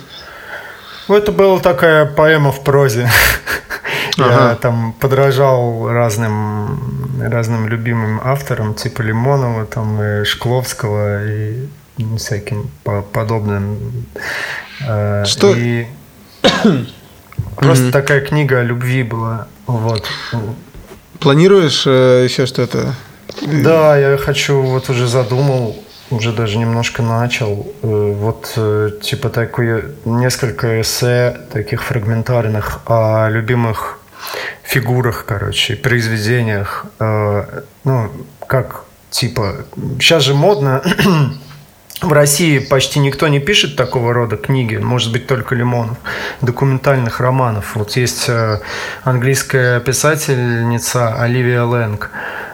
Ну, это была такая поэма в прозе. Я Ага. там подражал разным, разным любимым авторам, типа Лимонова, там, и Шкловского, и всяким по- подобным. Э, Что- И просто такая книга о любви была. Вот. Планируешь э, еще что-то? Да, я хочу, вот уже задумал, уже даже немножко начал. э, Вот типа такое несколько эссе таких фрагментарных о любимых фигурах, короче, произведениях. Ну, как типа... Сейчас же модно в России почти никто не пишет такого рода книги, может быть, только Лимонов, документальных романов. Вот есть э, английская писательница Оливия Лэнг.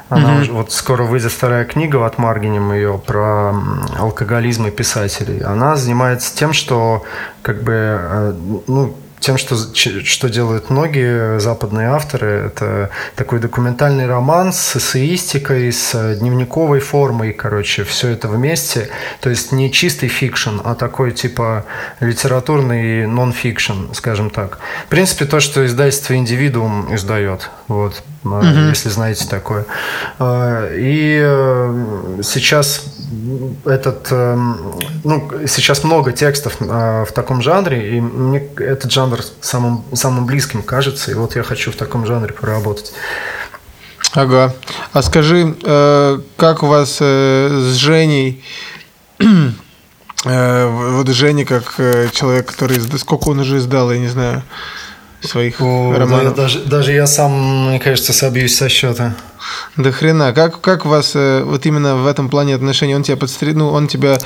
Она уже, вот скоро выйдет вторая книга от Ad Marginem ее про алкоголизм и писателей. Она занимается тем, что как бы э, ну тем, что, что делают многие западные авторы, это такой документальный роман с эссеистикой, с дневниковой формой, короче, все это вместе. То есть не чистый fiction, а такой типа литературный нон-фикшн, скажем так. В принципе, то, что издательство «Индивидуум» издает, вот, э, если знаете такое. Э, И э, сейчас этот, э, ну, сейчас много текстов э, в таком жанре, и мне этот жанр самым, самым близким кажется, и вот я хочу в таком жанре поработать. Ага. А скажи, э, как у вас э, с Женей? Вот Женя как человек, который сколько он уже издал, я не знаю, своих О, да, даже, даже я сам, мне кажется, собьюсь со счета. До хрена. Как, как у вас э, вот именно в этом плане отношений? Он тебя подстрел, ну, он тебя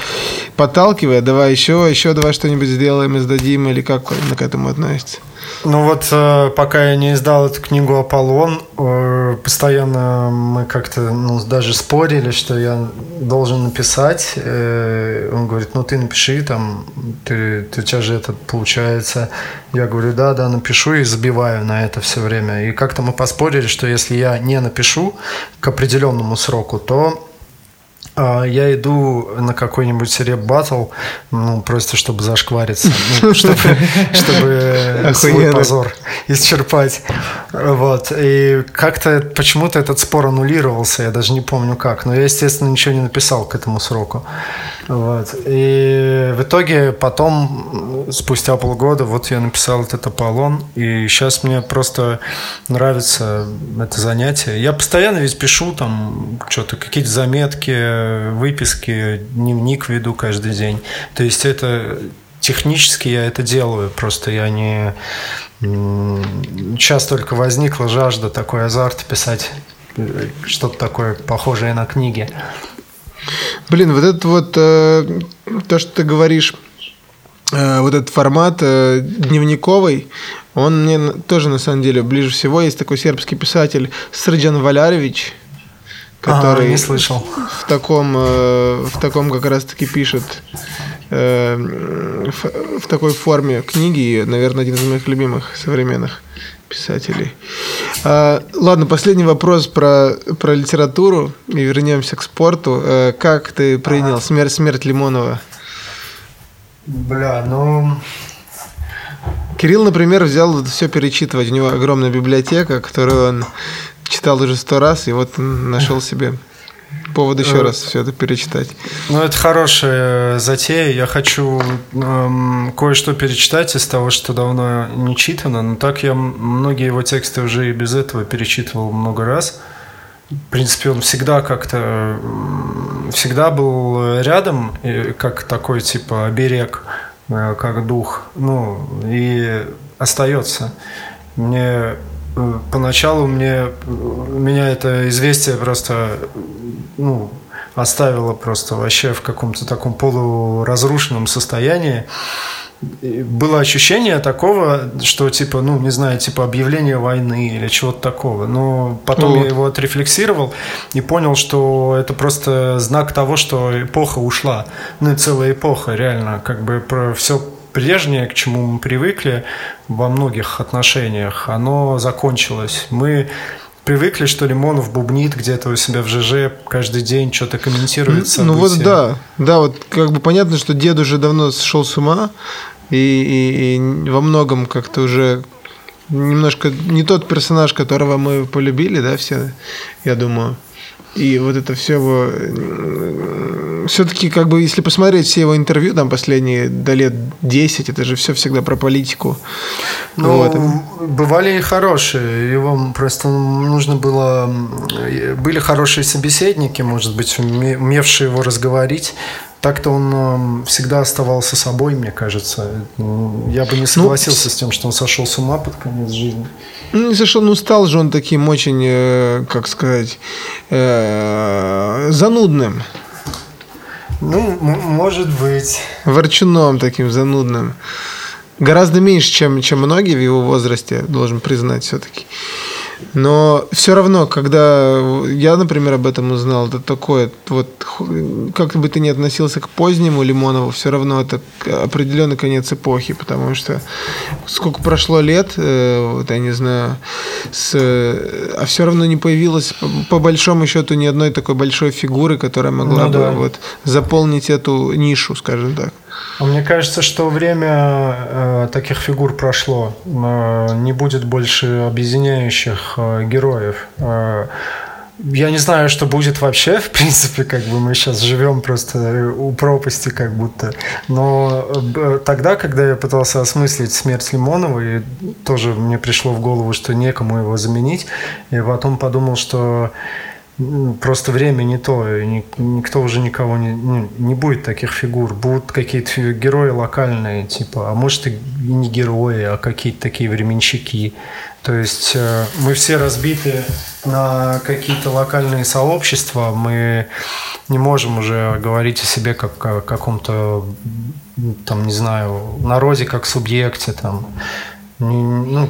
подталкивает, давай еще, еще давай что-нибудь сделаем и сдадим, или как он к этому относится? Ну вот, э, пока я не издал эту книгу «Аполлон», э, постоянно мы как-то ну, даже спорили, что я должен написать. Он говорит, ну ты напиши, там, ты, ты у тебя же это получается. Я говорю, да, да, напишу и забиваю на это все время. И как-то мы поспорили, что если я не напишу к определенному сроку, то а, я иду на какой-нибудь реп батл, ну, просто чтобы зашквариться, ну, чтобы, чтобы свой позор исчерпать. Вот. И как-то почему-то этот спор аннулировался, я даже не помню как. Но я, естественно, ничего не написал к этому сроку. Вот. И в итоге потом, спустя полгода, вот я написал этот Аполлон, и сейчас мне просто нравится это занятие. Я постоянно ведь пишу там что-то, какие-то заметки, выписки, дневник веду каждый день. То есть это технически я это делаю, просто я не... Сейчас только возникла жажда, такой азарт писать э, что-то такое похожее на книги. Блин, вот это вот э, то, что ты говоришь, э, вот этот формат э, дневниковый, он мне тоже на самом деле ближе всего. Есть такой сербский писатель Срджан Валяревич, который а, не слышал. в таком, э, в таком как раз-таки пишет э, в, в такой форме книги, наверное, один из моих любимых современных писателей. А, ладно, последний вопрос про, про литературу и вернемся к спорту. А, как ты принял ага. смерть, смерть Лимонова? Бля, ну... Кирилл, например, взял все перечитывать. У него огромная библиотека, которую он читал уже сто раз, и вот нашел себе повод еще э, раз все это перечитать. Ну, это хорошая затея. Я хочу эм, кое-что перечитать из того, что давно не читано. Но так я многие его тексты уже и без этого перечитывал много раз. В принципе, он всегда как-то всегда был рядом, как такой типа оберег, э, как дух. Ну, и остается. Мне Э, поначалу мне, меня это известие просто ну, оставило просто вообще в каком-то таком полуразрушенном состоянии. И было ощущение такого, что типа, ну, не знаю, типа объявление войны или чего-то такого. Но потом вот. я его отрефлексировал и понял, что это просто знак того, что эпоха ушла. Ну, и целая эпоха, реально. Как бы про все прежнее, к чему мы привыкли во многих отношениях, оно закончилось. Мы привыкли, что Лимонов бубнит где-то у себя в ЖЖ каждый день, что-то комментирует события. Ну вот да, да, вот как бы понятно, что дед уже давно сошел с ума, и, и, и во многом как-то уже немножко не тот персонаж, которого мы полюбили, да, все, я думаю. И вот это все его... Все-таки, как бы, если посмотреть все его интервью, там, последние до лет 10, это же все всегда про политику. Ну, вот. бывали и хорошие. Его просто нужно было... Были хорошие собеседники, может быть, умевшие его разговорить. Так-то он всегда оставался собой, мне кажется. Я бы не ну, согласился ну, с тем, что он сошел с ума под конец жизни. Ну, не сошел, ну стал же он таким очень, э, как сказать, э, занудным. Ну, может быть. Ворчуном таким занудным. Гораздо меньше, чем, чем многие в его возрасте, должен признать все-таки. Но все равно, когда я, например, об этом узнал, это такое, вот как бы ты ни относился к позднему Лимонову, все равно это определенный конец эпохи, потому что сколько прошло лет, э, вот я не знаю, с, а все равно не появилось по, большому счету ни одной такой большой фигуры, которая могла ну, бы да. вот заполнить эту нишу, скажем так. А мне кажется, что время э, таких фигур прошло. Э, не будет больше объединяющих э, героев. Э, я не знаю, что будет вообще, в принципе, как бы мы сейчас живем просто у пропасти как будто. Но э, тогда, когда я пытался осмыслить смерть Лимонова, и тоже мне пришло в голову, что некому его заменить, и потом подумал, что просто время не то, и никто уже никого не, не, не будет таких фигур. Будут какие-то герои локальные, типа, а может и не герои, а какие-то такие временщики. То есть э, мы все разбиты на какие-то локальные сообщества, мы не можем уже говорить о себе как о каком-то, там, не знаю, народе как субъекте, там, ну,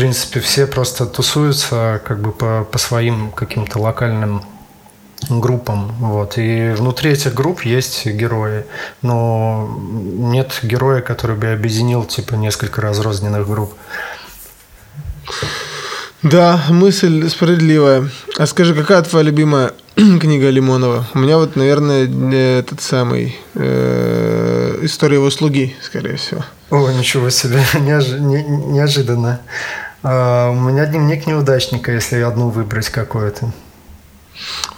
принципе, все просто тусуются как бы по, по своим каким-то локальным группам. Вот. И внутри этих групп есть герои. Но нет героя, который бы объединил типа несколько разрозненных групп. Да, мысль справедливая. А скажи, какая твоя любимая книга Лимонова? У меня вот, наверное, этот самый э, «История его слуги», скорее всего. О, ничего себе, Неожи- не, неожиданно. А, у меня дневник неудачника, если одну выбрать какую-то.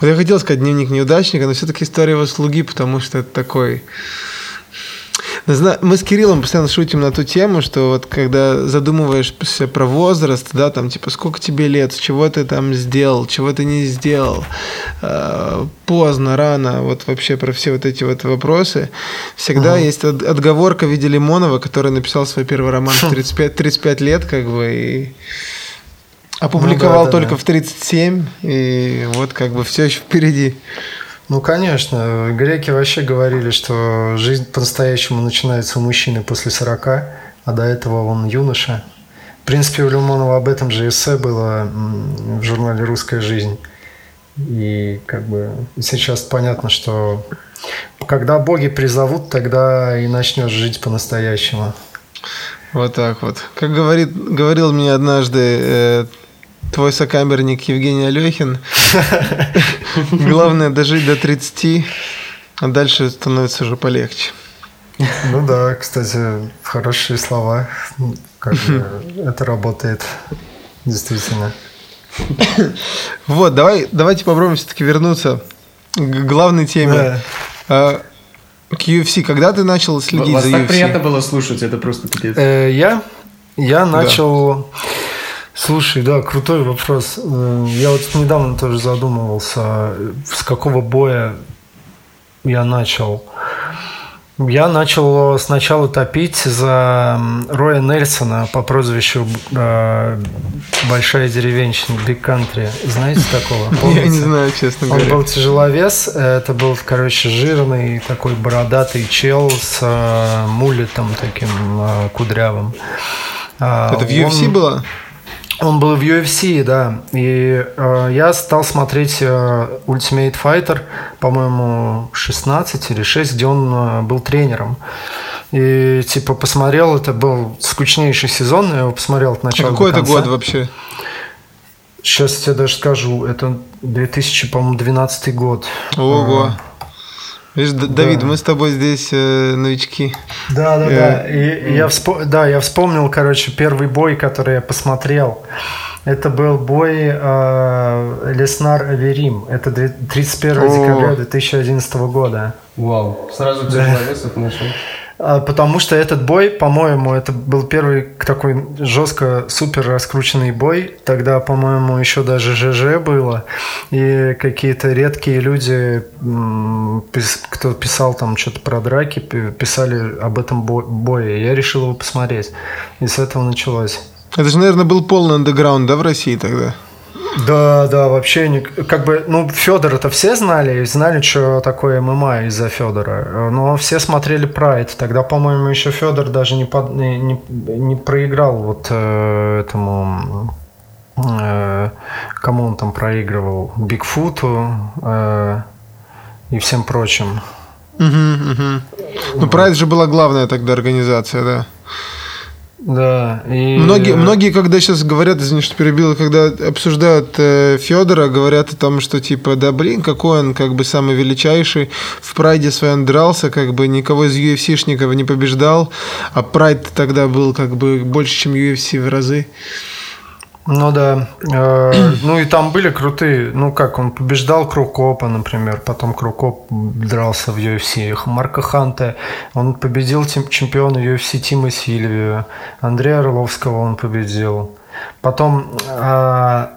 Вот я хотел сказать дневник неудачника, но все-таки история его слуги, потому что это такой мы с Кириллом постоянно шутим на ту тему, что вот когда задумываешься про возраст, да, там типа сколько тебе лет, чего ты там сделал, чего ты не сделал, э, поздно, рано, вот вообще про все вот эти вот вопросы, всегда uh-huh. есть отговорка в виде Лимонова, который написал свой первый роман в 35, 35 лет, как бы, и опубликовал ну, да, да, только да. в 37, и вот как бы все еще впереди. Ну, конечно. Греки вообще говорили, что жизнь по-настоящему начинается у мужчины после 40, а до этого он юноша. В принципе, у Лимонова об этом же эссе было в журнале «Русская жизнь». И как бы сейчас понятно, что когда боги призовут, тогда и начнешь жить по-настоящему. Вот так вот. Как говорит, говорил мне однажды э, твой сокамерник Евгений Алехин. Главное дожить до 30, а дальше становится уже полегче. Ну да, кстати, хорошие слова. Как это работает, действительно. Вот, давай, давайте попробуем все-таки вернуться к главной теме. Да. А, к UFC. Когда ты начал следить Вас за UFC? так приятно было слушать, это просто пипец. Э, я, я начал... Да Слушай, да, крутой вопрос. Э, я вот недавно тоже задумывался, с какого боя я начал. Я начал сначала топить за Роя Нельсона по прозвищу э, Большая деревенщина, Big Country. Знаете такого? Помните? Я не знаю, честно говоря. Он был тяжеловес, это был, короче, жирный такой бородатый чел с э, мулетом таким э, кудрявым. Это в UFC он... было? Он был в UFC, да. И э, я стал смотреть э, Ultimate Fighter, по-моему, 16 или 6, где он э, был тренером. И типа посмотрел, это был скучнейший сезон, я его посмотрел от начала а какой до конца. это год вообще? Сейчас я тебе даже скажу, это 2012 год. Ого. А, Видишь, да. Давид, мы с тобой здесь э, новички. Да, да, э, да. И, я вспом... да, я вспомнил, короче, первый бой, который я посмотрел. Это был бой э, Леснар Аверим. Это 31 О. декабря 2011 года. Вау, сразу тяжеловесов нашел. А, потому что этот бой, по-моему, это был первый такой жестко супер раскрученный бой. Тогда, по-моему, еще даже ЖЖ было. И какие-то редкие люди, кто писал там что-то про драки, писали об этом бое. Я решил его посмотреть. И с этого началось. Это же, наверное, был полный андеграунд, да, в России тогда? Да, да, вообще не, как бы, ну, Федор это все знали, знали, что такое ММА из-за Федора, но все смотрели Прайд. Тогда, по-моему, еще Федор даже не, под, не, не, не проиграл вот э, этому, э, кому он там проигрывал, Бигфуту э, и всем прочим. Угу, угу. Ну, Прайд же была главная тогда организация, да. Да. И... Многие, многие, когда сейчас говорят, извини, что перебил, когда обсуждают э, Федора, говорят о том, что типа, да блин, какой он как бы самый величайший, в прайде своем дрался, как бы никого из UFC-шников не побеждал, а прайд тогда был как бы больше, чем UFC в разы. Ну да. Э, ну и там были крутые. Ну как, он побеждал Крукопа, например. Потом Крукоп дрался в UFC. Марка Ханте. Он победил чемпиона UFC Тима Сильвию. Андрея Орловского он победил. Потом э,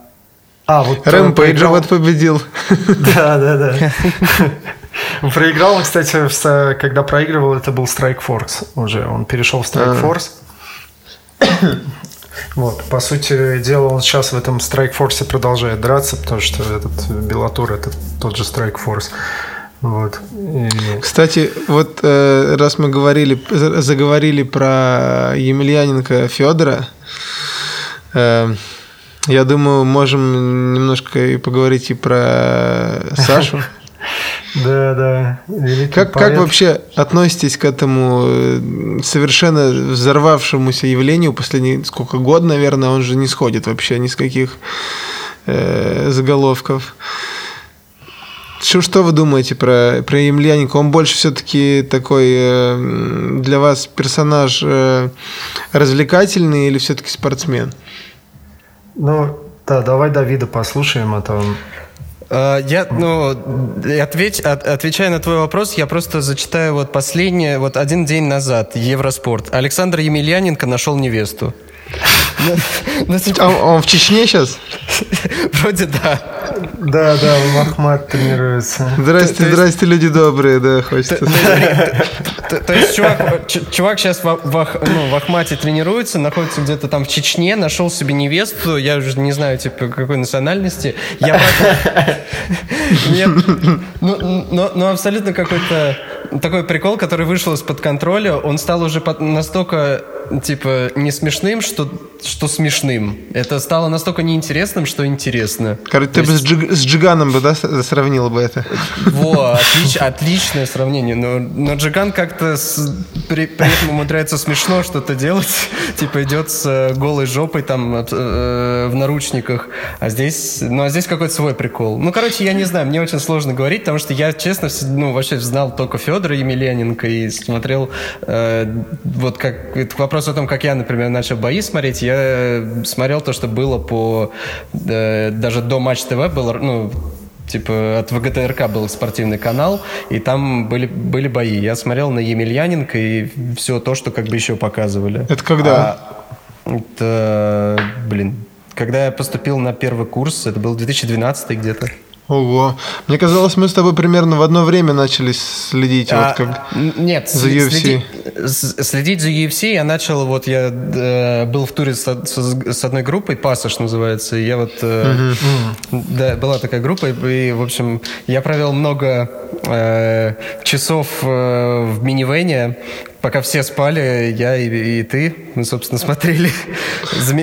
А, вот Рэмпейджа вот победил. Да, да, да. Проиграл, кстати, когда проигрывал, это был Strike Force уже. Он перешел в Strike а. Force. Вот, по сути дела, он сейчас в этом Force продолжает драться, потому что этот Белатур это тот же Force. Вот. И... Кстати, вот э, раз мы говорили, заговорили про Емельяненко Федора, э, я думаю, можем немножко и поговорить и про Сашу. Да, да. Как, как вообще относитесь к этому э, совершенно взорвавшемуся явлению последние сколько год, наверное, он же не сходит вообще ни с каких э, заголовков. Что, что вы думаете про, про Емельяненко? Он больше все-таки такой э, для вас персонаж э, развлекательный или все-таки спортсмен? Ну, да, давай Давида послушаем, а то я, ну, ответь, от, отвечая на твой вопрос, я просто зачитаю вот последнее, вот один день назад, Евроспорт. Александр Емельяненко нашел невесту. А он в Чечне сейчас? Вроде да. Да, да, Махмат тренируется. Здрасте, здрасте, люди добрые, да, хочется. То есть чувак сейчас ну, в Ахмате тренируется, находится где-то там в Чечне, нашел себе невесту, я уже не знаю, типа, какой национальности. Я Нет, ну, ну абсолютно какой-то такой прикол, который вышел из-под контроля, он стал уже настолько типа, не смешным, что, что смешным. Это стало настолько неинтересным, что интересно. Короче, ты бы есть... с, Джиг, с Джиганом бы, да, сравнил бы это? Во, отлич, отличное сравнение. Но, но Джиган как-то с, при, при этом умудряется смешно что-то делать. типа идет с э, голой жопой там э, в наручниках. А здесь, ну, а здесь какой-то свой прикол. Ну, короче, я не знаю, мне очень сложно говорить, потому что я, честно, ну, вообще знал только Федора Емельяненко и смотрел э, вот как... Это вопрос о том, как я, например, начал бои смотреть, я смотрел то, что было по... Э, даже до Матч ТВ было, ну, типа от ВГТРК был спортивный канал, и там были, были бои. Я смотрел на Емельяненко и все то, что как бы еще показывали. Это когда? А, это, блин, когда я поступил на первый курс, это был 2012 где-то. Ого. Мне казалось, мы с тобой примерно в одно время начали следить а, вот как нет, за UFC. Следи, следить за UFC я начал, вот я э, был в туре с, с, с одной группой, Пассаж называется, и я вот, э, угу. да, была такая группа, и, в общем, я провел много э, часов э, в минивене, пока все спали, я и, и ты, мы, собственно, смотрели.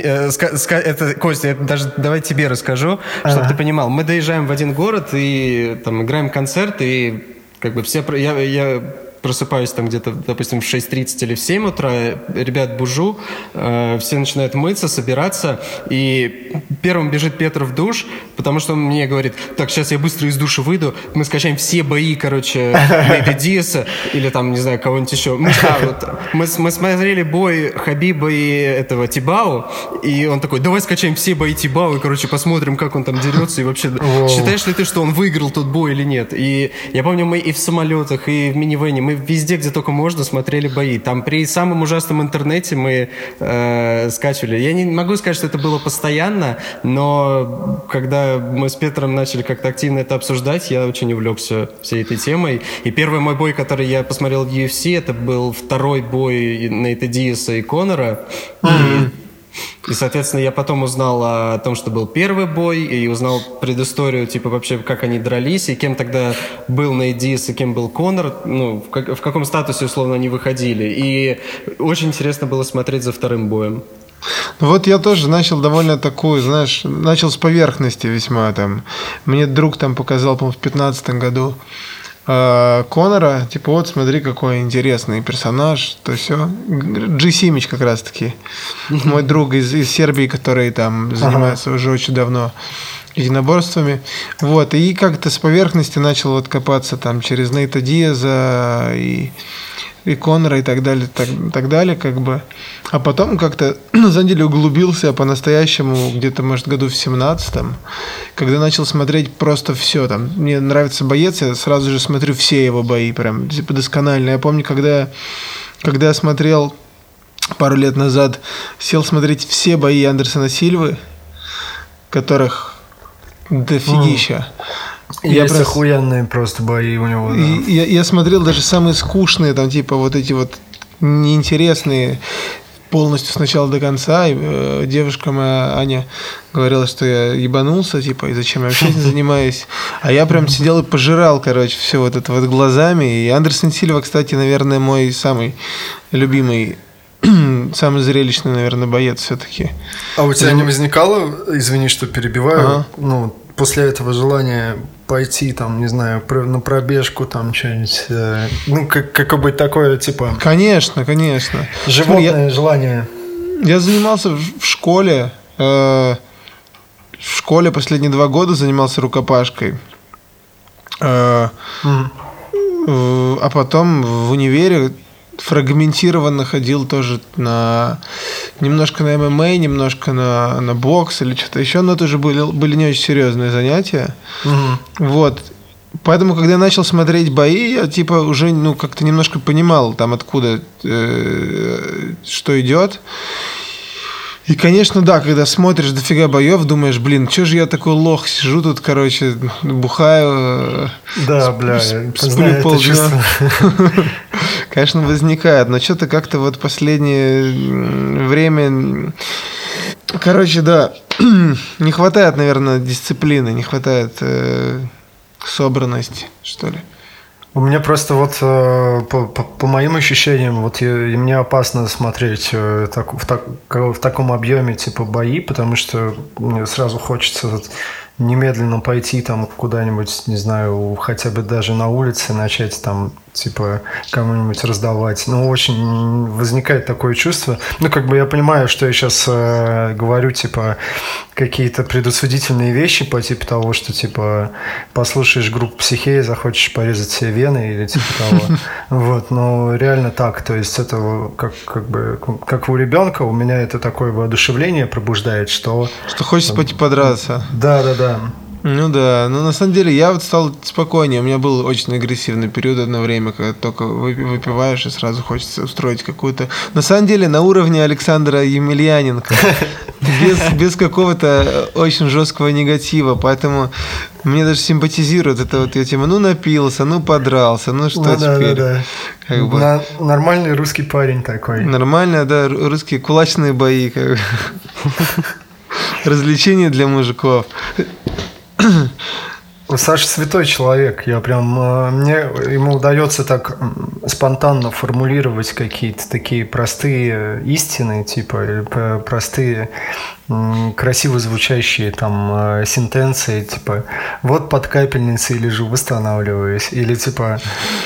Э, это, Костя, я даже давай тебе расскажу, чтобы ты понимал. Мы доезжаем в один город и там играем концерт, и как бы все... Я, я просыпаюсь там где-то, допустим, в 6.30 или в 7 утра, ребят бужу, э, все начинают мыться, собираться, и первым бежит Петр в душ, потому что он мне говорит, так, сейчас я быстро из душа выйду, мы скачаем все бои, короче, Нейта Диаса, или там, не знаю, кого-нибудь еще. Мы, а, вот, мы, мы смотрели бой Хабиба и этого Тибау, и он такой, давай скачаем все бои Тибау, и, короче, посмотрим, как он там дерется, и вообще, считаешь ли ты, что он выиграл тот бой или нет? И я помню, мы и в самолетах, и в минивене, мы везде, где только можно, смотрели бои. Там при самом ужасном интернете мы э, скачивали. Я не могу сказать, что это было постоянно, но когда мы с Петром начали как-то активно это обсуждать, я очень увлекся всей этой темой. И первый мой бой, который я посмотрел в UFC, это был второй бой Нейта Диаса и Конора. Mm-hmm. И и, соответственно, я потом узнал о том, что был первый бой, и узнал предысторию, типа, вообще, как они дрались, и кем тогда был Нейдис, и кем был Конор, ну, в, как, в каком статусе, условно, они выходили. И очень интересно было смотреть за вторым боем. Ну вот я тоже начал довольно такую, знаешь, начал с поверхности весьма там. Мне друг там показал, по-моему, в 2015 году Конора, типа, вот смотри, какой интересный персонаж, то все. Джи Симич как раз-таки. Мой друг из, из Сербии, который там занимается ага. уже очень давно единоборствами. Вот, и как-то с поверхности начал вот копаться там через Нейта Диаза и и Конора и так далее, так, так далее, как бы. А потом как-то, на самом деле, углубился по-настоящему где-то, может, году в 17-м, когда начал смотреть просто все там. Мне нравится боец, я сразу же смотрю все его бои, прям, типа, досконально. Я помню, когда, когда я смотрел пару лет назад, сел смотреть все бои Андерсона Сильвы, которых дофигища. Я Есть охуенные просто бои у него. Да. И, я, я смотрел даже самые скучные, там, типа, вот эти вот неинтересные полностью с начала до конца. И, э, девушка моя Аня говорила, что я ебанулся, типа, и зачем я вообще этим занимаюсь. А я прям сидел и пожирал, короче, все вот это вот глазами. И Андерсон Сильва, кстати, наверное, мой самый любимый самый зрелищный, наверное, боец все-таки. А у тебя не возникало, извини, что перебиваю, ага. ну, после этого желания пойти, там, не знаю, на пробежку, там, что-нибудь, э, ну, как, какое-нибудь такое, типа... Конечно, конечно. Животное я, желание. Я занимался в школе, э, в школе последние два года занимался рукопашкой. Э, mm. а потом в универе фрагментированно ходил тоже на немножко на ММА, немножко на, на бокс или что-то еще, но это уже были, были не очень серьезные занятия. Угу. Вот. Поэтому, когда я начал смотреть бои, я типа уже ну как-то немножко понимал там откуда э, что идет. И, конечно, да, когда смотришь дофига боев, думаешь, блин, что же я такой лох, сижу тут, короче, бухаю. Да, бля, сплю полдня. Конечно, возникает, но что-то как-то вот последнее время... Короче, да, не хватает, наверное, дисциплины, не хватает э, собранности, что ли. У меня просто вот э, по, по, по моим ощущениям, вот я, мне опасно смотреть э, так, в, так, в таком объеме типа бои, потому что мне сразу хочется вот, немедленно пойти там куда-нибудь, не знаю, хотя бы даже на улице начать там типа кому-нибудь раздавать. Ну, очень возникает такое чувство. Ну, как бы я понимаю, что я сейчас э, говорю, типа, какие-то предусудительные вещи по типу того, что, типа, послушаешь группу психеи, захочешь порезать себе вены или типа того. Вот, но реально так. То есть это как, как бы, как у ребенка, у меня это такое воодушевление пробуждает, что... Что хочется пойти подраться. Да, да, да. Ну да, но на самом деле я вот стал спокойнее. У меня был очень агрессивный период одно время, когда только выпиваешь и сразу хочется устроить какую-то... На самом деле на уровне Александра Емельяненко, без, без какого-то очень жесткого негатива, поэтому мне даже симпатизирует это вот я тема, ну напился, ну подрался, ну что ну, теперь? Да, да, да. Как бы. На, нормальный русский парень такой. Нормально, да, русские кулачные бои. Как Развлечения для мужиков. Саша святой человек. Я прям э, мне ему удается так спонтанно формулировать какие-то такие простые истины, типа простые красиво звучащие там э, сентенции, типа вот под капельницей лежу, восстанавливаюсь, или типа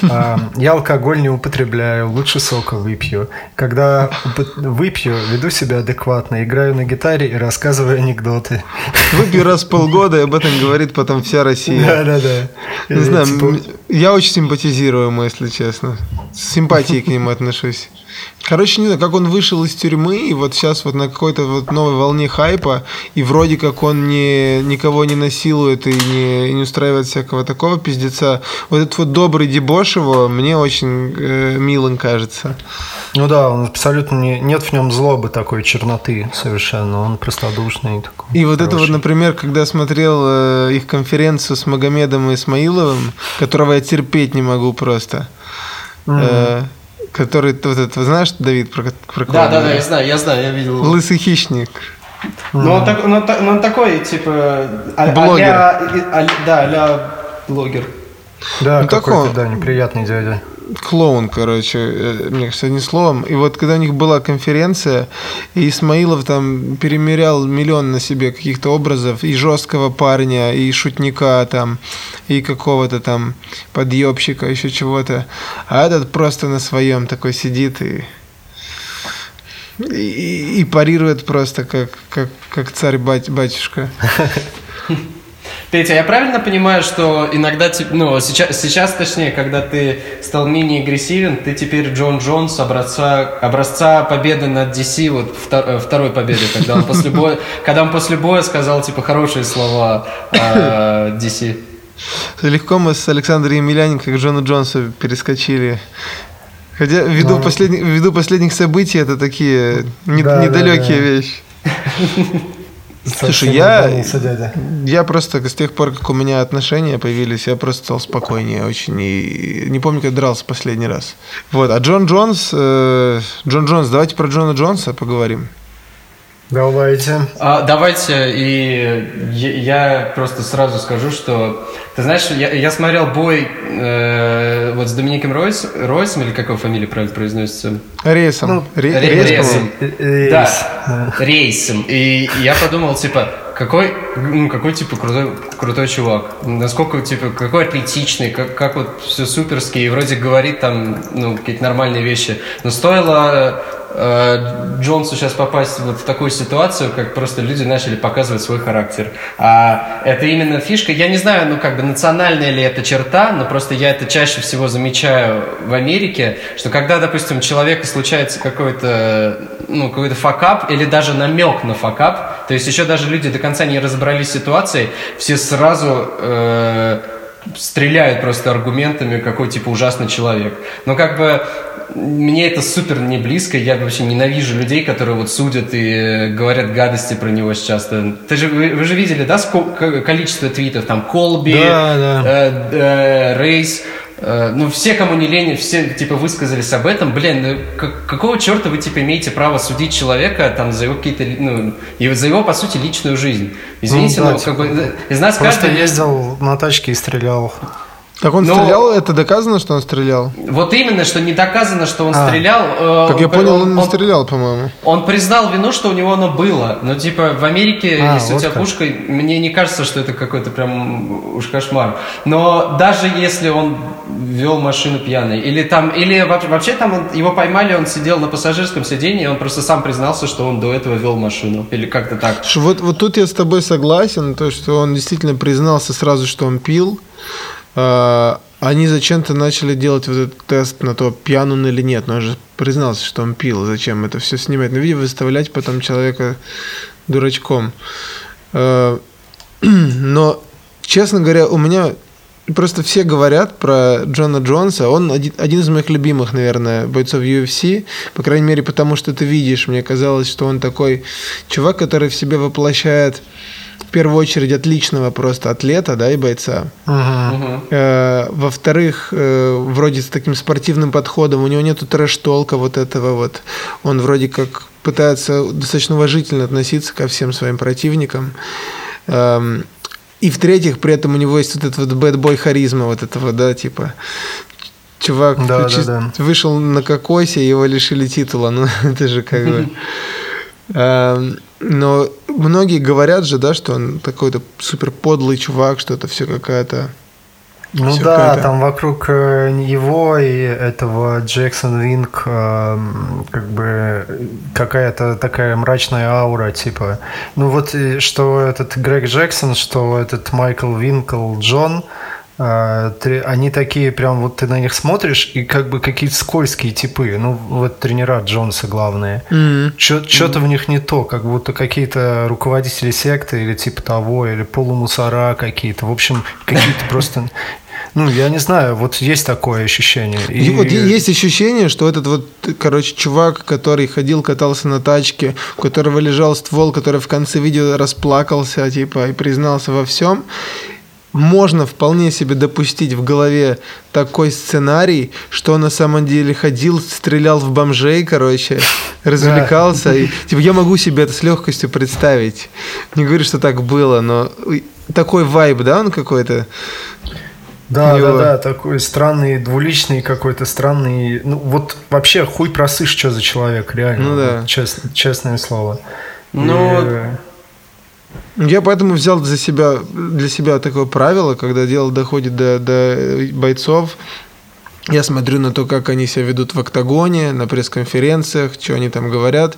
«А, я алкоголь не употребляю, лучше сока выпью. Когда выпью, веду себя адекватно, играю на гитаре и рассказываю анекдоты. Выпью раз в полгода, и об этом говорит потом вся Россия. Да, да, да. Не знаю, типа... я очень симпатизирую ему, если честно. С симпатией к нему отношусь. Короче, не знаю, как он вышел из тюрьмы, и вот сейчас вот на какой-то вот новой волне хайпа, и вроде как он не, никого не насилует и не, не устраивает всякого такого пиздеца. Вот этот вот добрый дебош его мне очень э, милым кажется. Ну да, он абсолютно не, нет в нем злобы такой черноты совершенно, он простодушный такой. И вот это вот, например, когда смотрел э, их конференцию с Магомедом и Исмаиловым, которого я терпеть не могу просто. Mm-hmm. Который, вот это, знаешь, Давид, про, про? Да, да, да, я знаю, я знаю, я видел. Лысый хищник. Ну, он, так, ну, ну, он такой, типа... А, блогер. А, а, да, а блогер. Да, ну, какой-то, да, неприятный дядя клоун, короче, э, мне кажется, одним словом. И вот когда у них была конференция, и Исмаилов там перемерял миллион на себе каких-то образов, и жесткого парня, и шутника там, и какого-то там подъебщика, еще чего-то. А этот просто на своем такой сидит и и, и парирует просто как, как, как царь батюшка. Петя, я правильно понимаю, что иногда, ну, сейчас, сейчас, точнее, когда ты стал менее агрессивен, ты теперь Джон Джонс образца, образца победы над DC, вот втор, второй победы, когда он после боя, когда он после боя сказал, типа, хорошие слова э, DC. Легко мы с Александром Емельяненко к Джону Джонсу перескочили. Хотя ввиду, Но... последних, ввиду последних событий это такие да, недалекие да, да. вещи. Слушай, я, я просто с тех пор, как у меня отношения появились, я просто стал спокойнее очень. И не помню, как дрался последний раз. Вот. А Джон Джонс, э, Джон Джонс, давайте про Джона Джонса поговорим. Давайте. А, давайте, и я, я просто сразу скажу, что ты знаешь, я, я смотрел бой э, вот с Домиником Ройс, Ройсом, или как его фамилия правильно произносится? Рейсом. Ну, Ре, рейс, рейсом. Рейс. Да, рейсом. И я подумал, типа, какой, ну, какой, типа, крутой, крутой чувак. Насколько, типа, какой атлетичный, как, как вот все суперский, и вроде говорит там, ну, какие-то нормальные вещи. Но стоило Э, Джонсу сейчас попасть вот в такую ситуацию, как просто люди начали показывать свой характер. А это именно фишка. Я не знаю, ну как бы национальная ли это черта, но просто я это чаще всего замечаю в Америке, что когда, допустим, у человека случается какой-то ну, какой-то факап или даже намек на факап, то есть еще даже люди до конца не разобрались с ситуацией, все сразу э, стреляют просто аргументами, какой типа ужасный человек. Но как бы мне это супер не близко. Я вообще ненавижу людей, которые вот судят и э, говорят гадости про него сейчас. Ты же, вы, вы же видели, да, сколько, количество твитов? Там Колби, да, да. Э, э, Рейс. Э, ну, все, кому не лень, все, типа, высказались об этом. Блин, ну, как, какого черта вы, типа, имеете право судить человека, там, за его какие-то, ну, и за его, по сути, личную жизнь? Извините, ну, да, но, типа, как бы, из нас Просто каждый... ездил на тачке и стрелял. Так он Но... стрелял? Это доказано, что он стрелял? Вот именно, что не доказано, что он а. стрелял. Э, как я понял, он, он не стрелял, по-моему. Он признал вину, что у него оно было. Но типа в Америке, а, если вот у тебя как. пушка, мне не кажется, что это какой-то прям уж кошмар. Но даже если он вел машину пьяный, или там, или вообще там он, его поймали, он сидел на пассажирском сиденье, и он просто сам признался, что он до этого вел машину, или как-то так. Вот, вот тут я с тобой согласен, то, что он действительно признался сразу, что он пил. А, они зачем-то начали делать вот этот тест на то, пьян он или нет. Но он же признался, что он пил. Зачем это все снимать на видео, выставлять потом человека дурачком. А, но, честно говоря, у меня просто все говорят про Джона Джонса. Он один, один из моих любимых, наверное, бойцов UFC. По крайней мере, потому что ты видишь, мне казалось, что он такой чувак, который в себе воплощает в первую очередь отличного просто атлета, да, и бойца. Uh-huh. Э, во-вторых, э, вроде с таким спортивным подходом, у него нету трэш-толка вот этого вот. Он вроде как пытается достаточно уважительно относиться ко всем своим противникам. Эм, и в-третьих, при этом у него есть вот этот вот бэтбой харизма, вот этого, да, типа чувак да, да, да. вышел на кокосе, его лишили титула, ну это же как бы... Эм, но многие говорят же, да, что он такой-то супер подлый чувак, что это все какая-то ну Все да, это... там вокруг э, его и этого Джексон Винг э, как бы какая-то такая мрачная аура, типа. Ну вот что этот Грег Джексон, что этот Майкл Винкл Джон, они такие прям вот ты на них смотришь и как бы какие-то скользкие типы. Ну вот тренера Джонса главные. Mm-hmm. Что-то mm-hmm. в них не то, как будто какие-то руководители секты или типа того, или полумусора какие-то. В общем, какие-то просто ну, я не знаю, вот есть такое ощущение. И, и вот есть ощущение, что этот вот, короче, чувак, который ходил, катался на тачке, у которого лежал ствол, который в конце видео расплакался, типа, и признался во всем можно вполне себе допустить в голове такой сценарий, что он на самом деле ходил, стрелял в бомжей, короче, развлекался. И, типа, я могу себе это с легкостью представить. Не говорю, что так было, но такой вайб, да, он какой-то? Да, да, да, такой странный, двуличный какой-то странный. Ну, вот вообще хуй просышь, что за человек, реально. Ну да. Чест, честное слово. Ну, и... Я поэтому взял за себя, для себя такое правило, когда дело доходит до, до бойцов, я смотрю на то, как они себя ведут в октагоне, на пресс-конференциях, что они там говорят,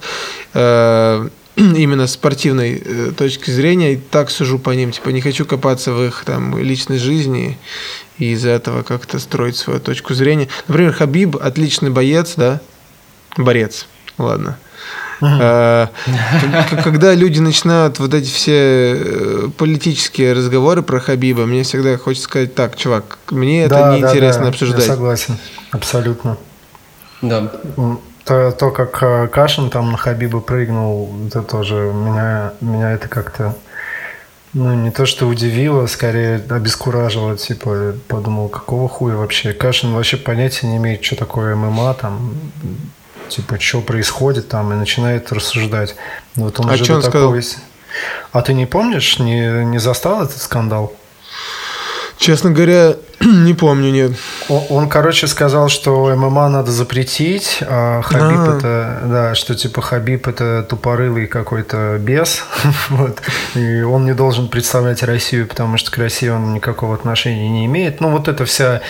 э, именно с спортивной э, точки зрения, и так сужу по ним. Типа не хочу копаться в их там личной жизни и из-за этого как-то строить свою точку зрения. Например, Хабиб отличный боец, да? Борец, ладно. А, когда люди начинают вот эти все э, политические разговоры про Хабиба, мне всегда хочется сказать, так, чувак, мне это неинтересно обсуждать. Я согласен, абсолютно. Да. то, то как э, Кашин там на Хабиба прыгнул, это тоже меня, меня это как-то ну, не то, что удивило, скорее обескуражило, типа, подумал, какого хуя вообще? Кашин вообще понятия не имеет, что такое ММА, там, типа, что происходит там, и начинает рассуждать. Вот он а что он такого... сказал? А ты не помнишь, не, не застал этот скандал? Честно говоря, не помню, нет. Он, он, короче, сказал, что ММА надо запретить, а Хабиб А. это, да, что типа Хабиб это тупорылый какой-то бес, вот, и он не должен представлять Россию, потому что к России он никакого отношения не имеет. Ну, вот эта вся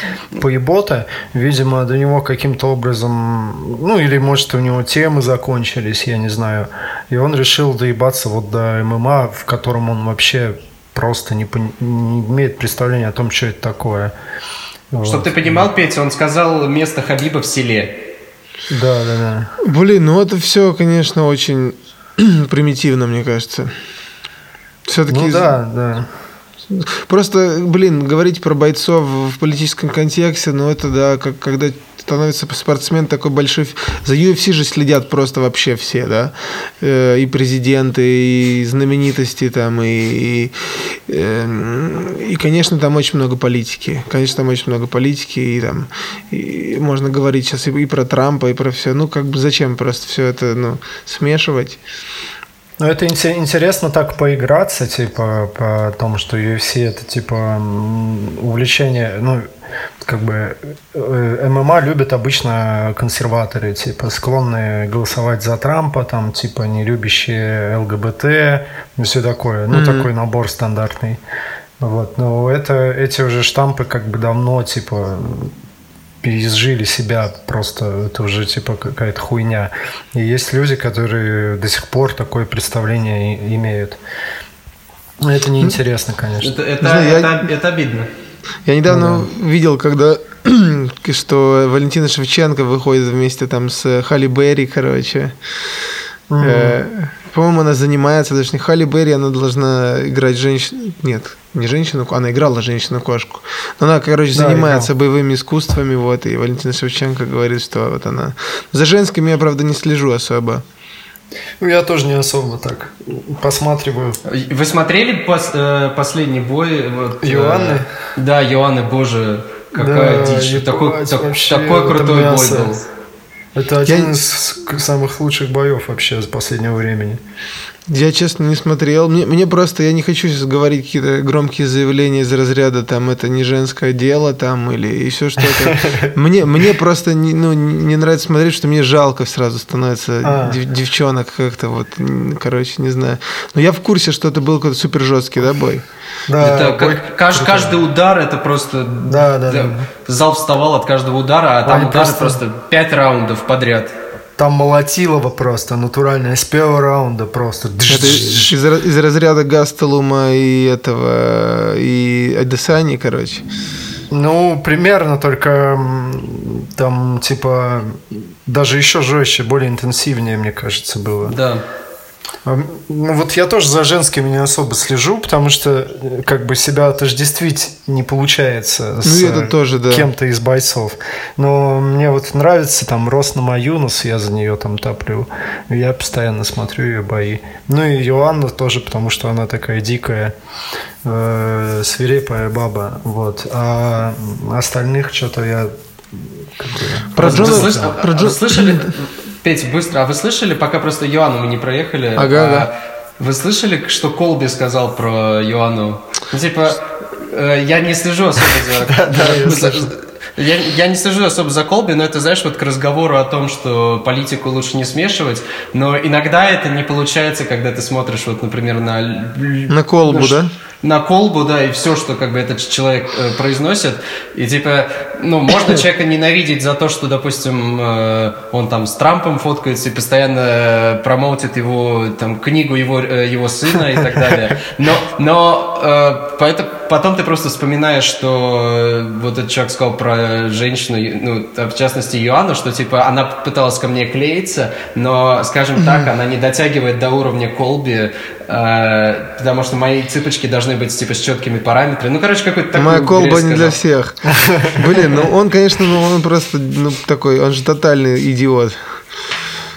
поебота, видимо, до него каким-то образом, ну, или, может, у него темы закончились, я не знаю, и он решил доебаться вот до ММА, в котором он вообще просто не, не имеет представления о том, что это такое. Чтобы Вот. ты понимал, Петя, он сказал место Хабиба в селе. Да, да, да. Блин, ну это все, конечно, очень примитивно, мне кажется. Все-таки Ну да, да. Просто, блин, говорить про бойцов в политическом контексте, ну это да, как когда становится спортсмен такой большой... За UFC же следят просто вообще все, да? Э, И президенты, и знаменитости там, и... И, эм, и, конечно, там очень много политики. Конечно, там очень много политики, и там... И можно говорить сейчас и, и про Трампа, и про все. Ну, как бы зачем просто все это, ну, смешивать? Ну, это инте- интересно так поиграться, типа, по тому, что UFC это, типа, увлечение, ну, как бы, э, ММА любят обычно консерваторы, типа, склонные голосовать за Трампа, там, типа, не любящие ЛГБТ, ну, все такое, ну, Мгм. такой набор стандартный. Вот, но это, эти уже штампы как бы давно, типа, переизжили себя просто, это уже типа какая-то хуйня. И есть люди, которые до сих пор такое представление и- имеют. Но Это неинтересно, конечно. Это, это, знаю, я- это- это обидно. Я недавно видел, когда что Валентина Шевченко выходит вместе там с Халли Берри, короче. Э, По-моему, она занимается, даже не Халли Берри, она должна играть женщину. Нет, не женщину, она играла женщину-кошку. Но она, короче, Да, занимается боевыми искусствами, вот, и Валентина Шевченко говорит, что вот она. За женскими я, правда, не слежу особо. Ну, Я тоже не особо так посматриваю. Вы смотрели пос- э, последний бой? Вот, э, Иоанны? да, Иоанны, боже, какая Да, дичь. Такой, так- вообще, такой крутой бой был. Это один Я- из самых лучших боев вообще с последнего времени. Я, честно, не смотрел. Мне, мне просто, я не хочу сейчас говорить какие-то громкие заявления из разряда, там, это не женское дело, там, или еще что-то. Мне, мне просто не, ну, не нравится смотреть, что мне жалко сразу становится А. дев- девчонок как-то вот, короче, не знаю. Но я в курсе, что это был какой-то супер жесткий, да, бой? Да, Это бой как- кажд- каждый удар это просто Да, да, да. зал вставал от каждого удара, а там удары просто- просто пять раундов подряд. Там молотилово просто, натуральное, с первого раунда просто. Это из, из разряда Гастелума и этого, и Адесани, короче. Ну, примерно, только там, типа, даже еще жестче, более интенсивнее, мне кажется, было. Да. А, Ну, вот я тоже за женскими не особо слежу, потому что э, как бы себя отождествить не получается с Ну, и это э, тоже, да. кем-то из бойцов. Но мне вот нравится там Роснама Юнус, я за нее там топлю. Я постоянно смотрю ее бои. Ну и Иоанна тоже, потому что она такая дикая, э, свирепая баба. Вот. А остальных что-то я... как бы, Про Джона... а- про а Джо- Вы слышали, Петь, быстро, а вы слышали, пока просто Иоанну мы не проехали, Ага, а, ага. вы слышали, что Колби сказал про Иоанну? Ну, типа, э, я не слежу особо за... да, я. Я, не слежу особо за Колби, но это, знаешь, вот к разговору о том, что политику лучше не смешивать, но иногда это не получается, когда ты смотришь, вот, например, на... На колбу, ну, да? На колбу, да, и все, что как бы этот человек э, произносит. И типа, ну, можно человека ненавидеть за то, что, допустим, э, он там с Трампом фоткается и постоянно э, промоутит его, там, книгу его, э, его сына и так далее. Но, но э, поэтому, потом ты просто вспоминаешь, что э, вот этот человек сказал про женщину, ну, в частности, Иоанну, что, типа, она пыталась ко мне клеиться, но, скажем так, она не дотягивает до уровня колби, э, потому что мои цыпочки должны быть, типа, с четкими параметрами. Ну, короче, какой-то такой Моя колба не для всех. Блин, ну он, конечно, ну он просто ну, такой, он же тотальный идиот.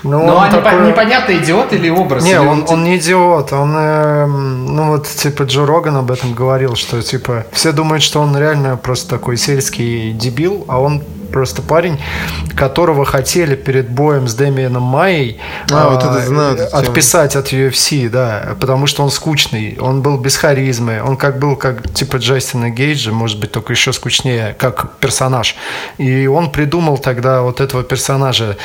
Ну, Но он такой... непонятно, идиот или образ? Не, или он, он не идиот. Он, э, ну вот, типа, Джо Роган об этом говорил, что, типа, все думают, что он реально просто такой сельский дебил, а он просто парень, которого хотели перед боем с Дэмианом Майей а, а, вот это знаю, отписать от UFC, да, потому что он скучный, он был без харизмы, он как был как типа Джастина Гейджа, может быть, только еще скучнее, как персонаж. И он придумал тогда вот этого персонажа,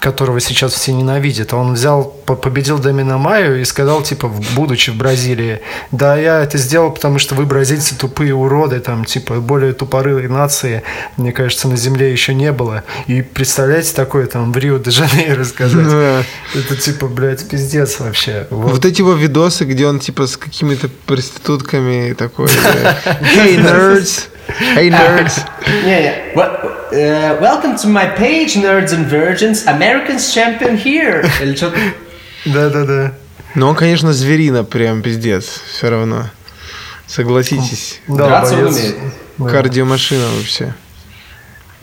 которого сейчас все ненавидят. Он взял, победил Дэмина Майю и сказал, типа, будучи в Бразилии, да, я это сделал, потому что вы, бразильцы, тупые уроды, там, типа, более тупорылые нации, мне кажется, на земле еще не было. И представляете, такое там в Рио-де-Жанейро рассказать. Да. Это типа, блядь, пиздец вообще. Вот. вот эти его видосы, где он типа с какими-то проститутками такой. Hey, nerds! Hey, nerds! Yeah, yeah. welcome to my page, nerds and virgins. Americans champion here. Или что-то... Да-да-да. Но он, конечно, зверина прям пиздец. Все равно. Согласитесь. Да, Драться умеет. Кардиомашина вообще.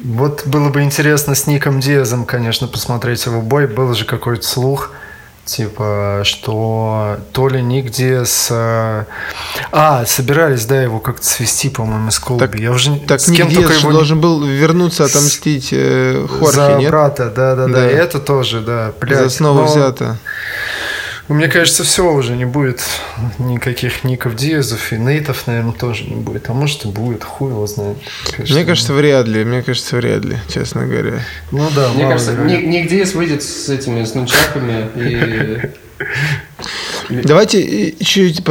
Вот было бы интересно с Ником Диазом, конечно, посмотреть его бой. Был же какой-то слух, типа, что то ли Ник Диаз... А, а собирались, да, его как-то свести, по-моему, с Колби. Так, Я уже так с Ник кем Диаз только его... должен был вернуться, отомстить э, Хорхе, За нет? брата, да-да-да. Да. И это тоже, да. Блядь, За снова но... взято. Ну, мне кажется, все уже не будет никаких Ников Диазов и Нейтов, наверное, тоже не будет. А может и будет, хуй его знает. Кажется, мне кажется, вряд ли. Мне кажется, вряд ли, честно говоря. Ну да, Мне кажется, Ник, Ник Диаз выйдет с этими, с нунчаками и Давайте чуть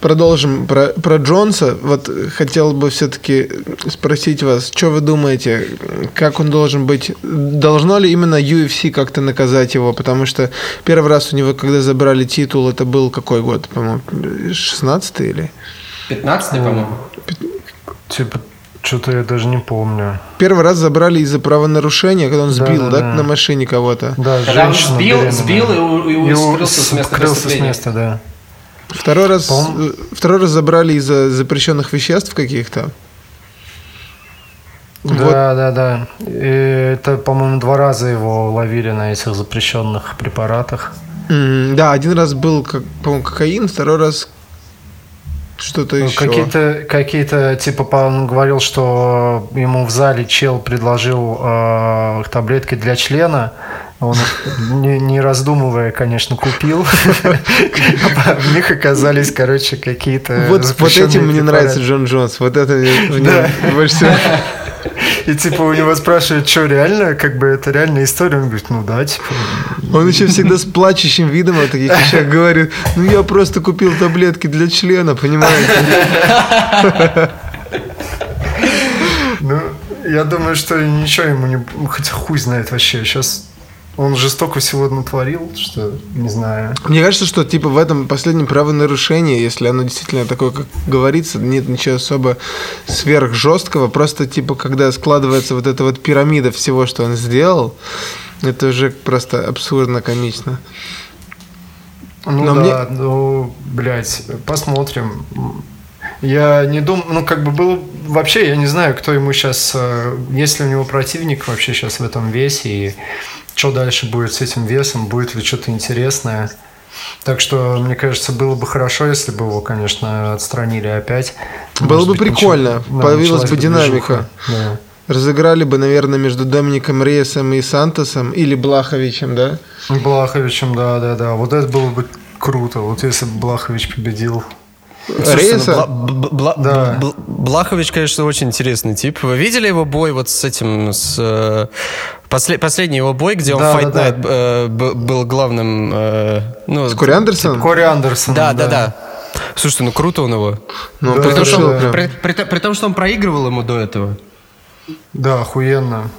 продолжим про, про Джонса. Вот хотел бы все-таки спросить вас, что вы думаете, как он должен быть? Должно ли именно UFC как-то наказать его? Потому что первый раз у него, когда забрали титул, это был какой год, по-моему, 16 или? 15 по-моему. Типа что-то я даже не помню. Первый раз забрали из-за правонарушения, когда он сбил, да, да, да, на машине кого-то. Да, когда он сбил, сбил и, и, и скрылся с места скрылся с места, да. Второй раз, э, второй раз забрали из-за запрещенных веществ каких-то. Да, вот. да, да. И это, по-моему, два раза его ловили на этих запрещенных препаратах. Mm, да, один раз был, как, по-моему, кокаин, второй раз что-то еще. Какие-то, какие-то, типа, он говорил, что ему в зале чел предложил э, таблетки для члена. Он не, не раздумывая, конечно, купил. В них оказались, короче, какие-то. Вот, вот этим мне нравится Джон Джонс. Вот это мне больше всего. И типа у него спрашивают, что реально, как бы это реальная история. Он говорит, ну да, типа. Он еще всегда с плачущим видом о таких вещах говорит, ну я просто купил таблетки для члена, понимаете? Ну, я думаю, что ничего ему не... Хотя хуй знает вообще. Сейчас он жестоко всего натворил, что не знаю. Мне кажется, что типа в этом последнем правонарушении, если оно действительно такое, как говорится, нет ничего особо сверх жесткого, просто типа когда складывается вот эта вот пирамида всего, что он сделал, это уже просто абсурдно комично. Ну Но да, мне... ну, блядь, посмотрим. Я не думаю, ну, как бы был... Вообще, я не знаю, кто ему сейчас... Э, есть ли у него противник вообще сейчас в этом весе, и что дальше будет с этим весом, будет ли что-то интересное. Так что, мне кажется, было бы хорошо, если бы его, конечно, отстранили опять. Было Может бы быть, прикольно, начал... появилась бы динамика. Да. Разыграли бы, наверное, между Домиником Рейсом и Сантосом или Блаховичем, да? Блаховичем, да, да, да. Вот это было бы круто. Вот если бы Блахович победил. Рейса? Ну, Бла- да. Блахович, конечно, очень интересный тип. Вы видели его бой вот с этим, с э, после, последний его бой, где он да, Fight да, Night да. Э, был главным. Э, ну, с Кори Андерсоном? Кори Андерсон. Да, да, да. да. Слушайте, ну круто он его. Ну, да, при, том, что, да. при, при, при, том, что он проигрывал ему до этого. Да, охуенно.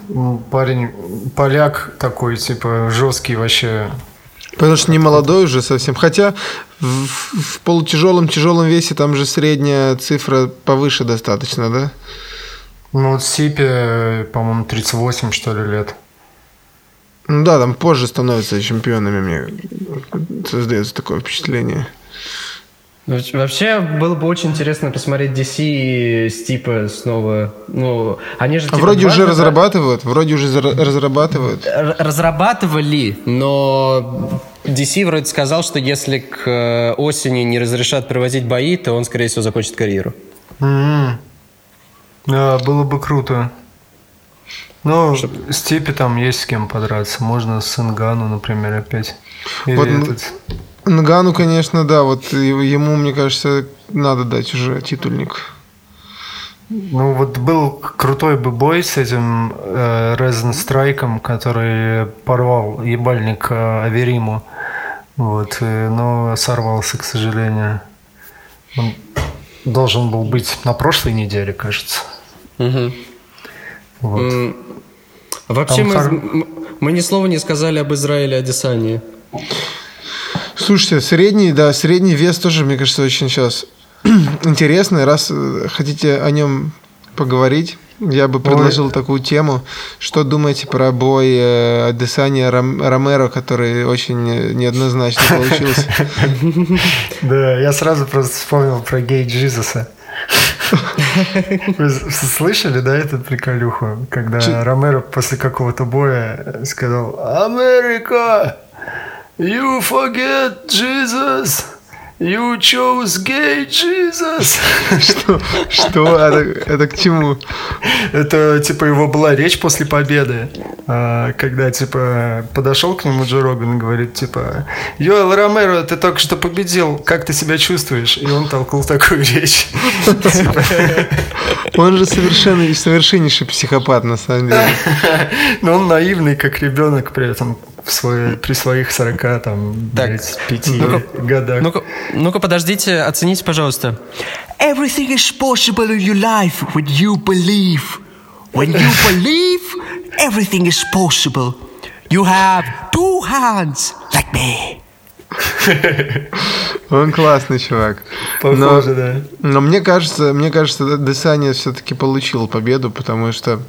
Парень, поляк такой, типа, жесткий вообще. Потому что не молодой уже совсем. Хотя в, в полутяжелом тяжелом весе там же средняя цифра повыше достаточно, да? Ну вот Сипе, по-моему, 38 что ли лет. Ну да, там позже становятся чемпионами, мне создается такое впечатление. Ну, вообще было бы очень интересно посмотреть DC и Стипа снова. Ну, они же. А типа, вроде уже разрабатывают, вроде уже разрабатывают. Разрабатывали, но DC вроде сказал, что если к э, осени не разрешат проводить бои, то он, скорее всего, закончит карьеру. Mm-hmm. Да, было бы круто. Ну, Чтоб... Степи там есть с кем подраться. Можно с Ингану, например, опять. Или вот, этот... Нгану, конечно, да, вот ему, мне кажется, надо дать уже титульник. Ну, вот был крутой бы бой с этим э, Резен Страйком, который порвал ебальник э, Авериму. Вот, э, но сорвался, к сожалению. Он должен был быть на прошлой неделе, кажется. Угу. Вот. Mm. Вообще мы, хор... мы ни слова не сказали об Израиле Адесании. Слушайте, средний, да, средний вес тоже, мне кажется, очень сейчас интересный. Раз э, хотите о нем поговорить, я бы предложил Ой. такую тему. Что думаете про бой э, Адесания Ром, Ромеро, который очень неоднозначно получился? Да, я сразу просто вспомнил про гей Джизуса. Вы слышали, да, этот приколюху, когда Ромеро после какого-то боя сказал «Америка!» You forget Jesus. You chose gay Jesus. Что? Что? Это, к чему? Это, типа, его была речь после победы, а, когда, типа, подошел к нему Джо Роган и говорит, типа, Йоэл Ромеро, ты только что победил, как ты себя чувствуешь? И он толкнул такую речь. Он же совершенно, совершеннейший психопат, на самом деле. Но он наивный, как ребенок при этом в свой, при своих 40, там, так, 5 ну годах. Ну-ка, ну-ка, подождите, оцените, пожалуйста. Everything is possible in your life when you believe. When you believe, everything is possible. You have two hands like me. Он классный чувак. Похоже, но, да. Но мне кажется, мне кажется, Десания все-таки получил победу, потому что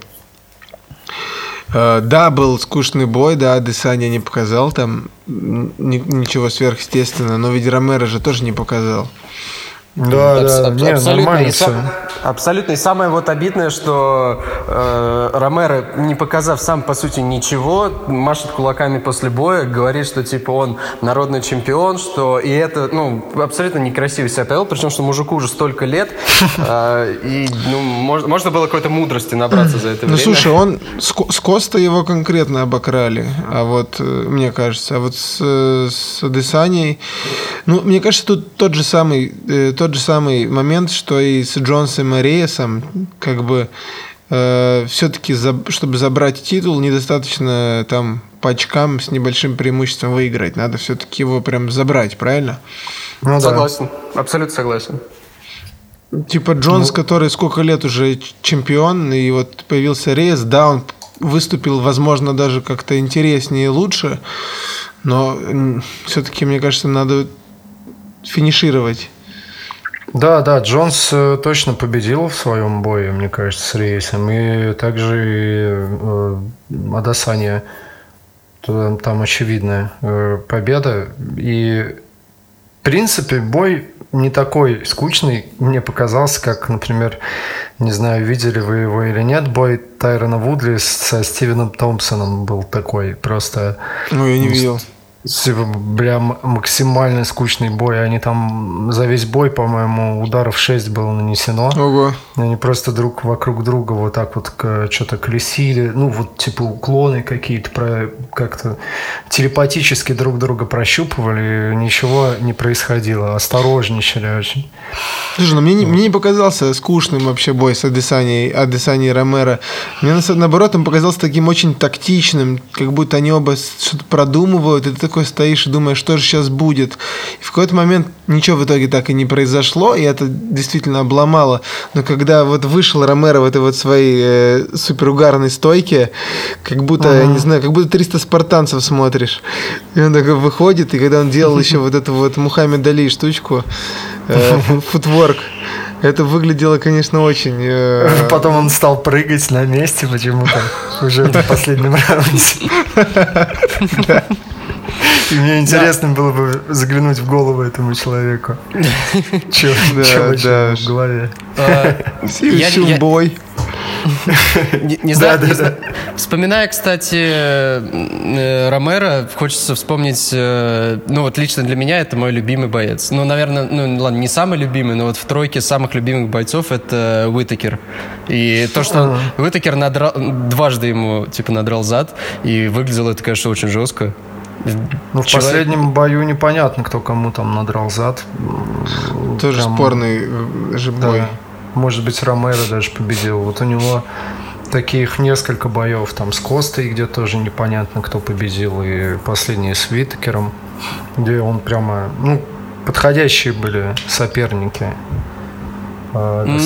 да, был скучный бой, да, Десания не показал там ничего сверхъестественного, но ведь Ромеро же тоже не показал. Да, да, аб- не, абсолютно, нормально все. Абсолютно. И самое вот обидное, что э, Ромеро, не показав сам, по сути, ничего, машет кулаками после боя, говорит, что, типа, он народный чемпион, что... И это, ну, абсолютно некрасиво себя повел, причем, что мужику уже столько лет, э, и, ну, можно, можно было какой-то мудрости набраться за это ну, время. Ну, слушай, он... С, с Коста его конкретно обокрали, а вот, э, мне кажется, а вот с, с Десанией... Ну, мне кажется, тут тот же самый... Э, тот тот же самый момент, что и с Джонсом и Рейсом, как бы э, все-таки, за, чтобы забрать титул, недостаточно там по очкам с небольшим преимуществом выиграть. Надо все-таки его прям забрать, правильно? Ну, согласен, да. абсолютно согласен. Типа Джонс, ну... который сколько лет уже чемпион, и вот появился Рейс, да, он выступил, возможно, даже как-то интереснее и лучше, но все-таки, мне кажется, надо финишировать. Да, да, Джонс э, точно победил в своем бое, мне кажется, с рейсом. И также э, Адасания. Там, очевидная э, победа. И в принципе бой не такой скучный мне показался, как, например, не знаю, видели вы его или нет, бой Тайрона Вудли со Стивеном Томпсоном был такой. Просто... Ну, я не видел. Типа, бля, максимально скучный бой. Они там за весь бой, по-моему, ударов 6 было нанесено. Ого. Они просто друг вокруг друга вот так вот что-то колесили. Ну, вот типа уклоны какие-то, про как-то телепатически друг друга прощупывали. Ничего не происходило. Осторожничали очень. Слушай, ну мне, не, мне не показался скучным вообще бой с Адесани, Адесани и Ромеро. Мне наоборот он показался таким очень тактичным, как будто они оба что-то продумывают, ты такой стоишь и думаешь, что же сейчас будет. И в какой-то момент ничего в итоге так и не произошло, и это действительно обломало. Но когда вот вышел Ромеро в этой вот своей э, суперугарной стойке, как будто, uh-huh. я не знаю, как будто 300 спартанцев смотришь. И он такой выходит, и когда он делал еще вот эту вот Мухаммед Али штучку, э, футворк, это выглядело, конечно, очень... Э... Потом он стал прыгать на месте почему-то уже в последнем раунде. Мне интересно было бы заглянуть в голову этому человеку. Че Да, в голове? Симбой. Не, не знаю, не знаю. Вспоминая, кстати, э, Ромеро, хочется вспомнить, э, ну вот лично для меня это мой любимый боец. Ну, наверное, ну ладно, не самый любимый, но вот в тройке самых любимых бойцов это Уитакер. И то, что Уитакер надрал, дважды ему типа надрал зад, и выглядело это, конечно, очень жестко. Ну, в Человек... последнем бою непонятно, кто кому там надрал зад. Тоже Прям... спорный э, же бой. Да. Может быть, Ромеро даже победил. Вот у него таких несколько боев там с Костой, где тоже непонятно, кто победил, и последний с Виткером, где он прямо, ну, подходящие были соперники. Э, ну,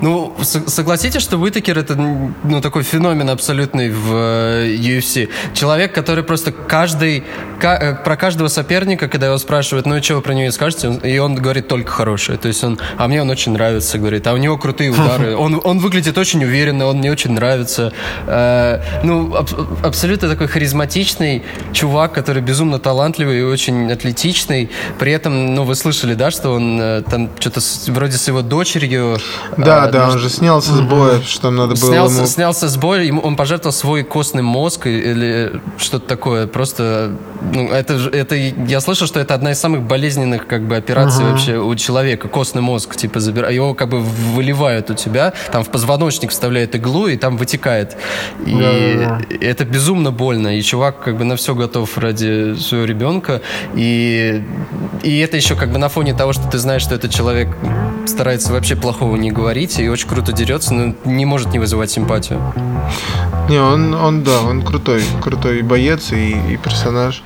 ну, согласитесь, что Уитакер это ну, такой феномен абсолютный в э, UFC. Человек, который просто каждый, э, про каждого соперника, когда его спрашивают, ну и что вы про него скажете, и он говорит только хорошее. То есть он, а мне он очень нравится, говорит, а у него крутые удары. Он, он выглядит очень уверенно, он мне очень нравится. Э, ну, аб абсолютно такой харизматичный чувак, который безумно талантливый и очень атлетичный. При этом, ну, вы слышали, да, что он там что-то вроде с его дочерью... Да, да, он же снялся с боя, что там надо было снялся, ему... Снялся с боя, ему, он пожертвовал свой костный мозг или что-то такое. Просто, ну, это, это, я слышал, что это одна из самых болезненных, как бы, операций uh-huh. вообще у человека. Костный мозг, типа, забирают, его как бы выливают у тебя, там в позвоночник вставляют иглу, и там вытекает. И uh-huh. это безумно больно, и чувак как бы на все готов ради своего ребенка, и, и это еще как бы на фоне того, что ты знаешь, что этот человек старается вообще плохого не говорить, и очень круто дерется, но не может не вызывать симпатию. Не, он, он да, он крутой, крутой боец и, и персонаж.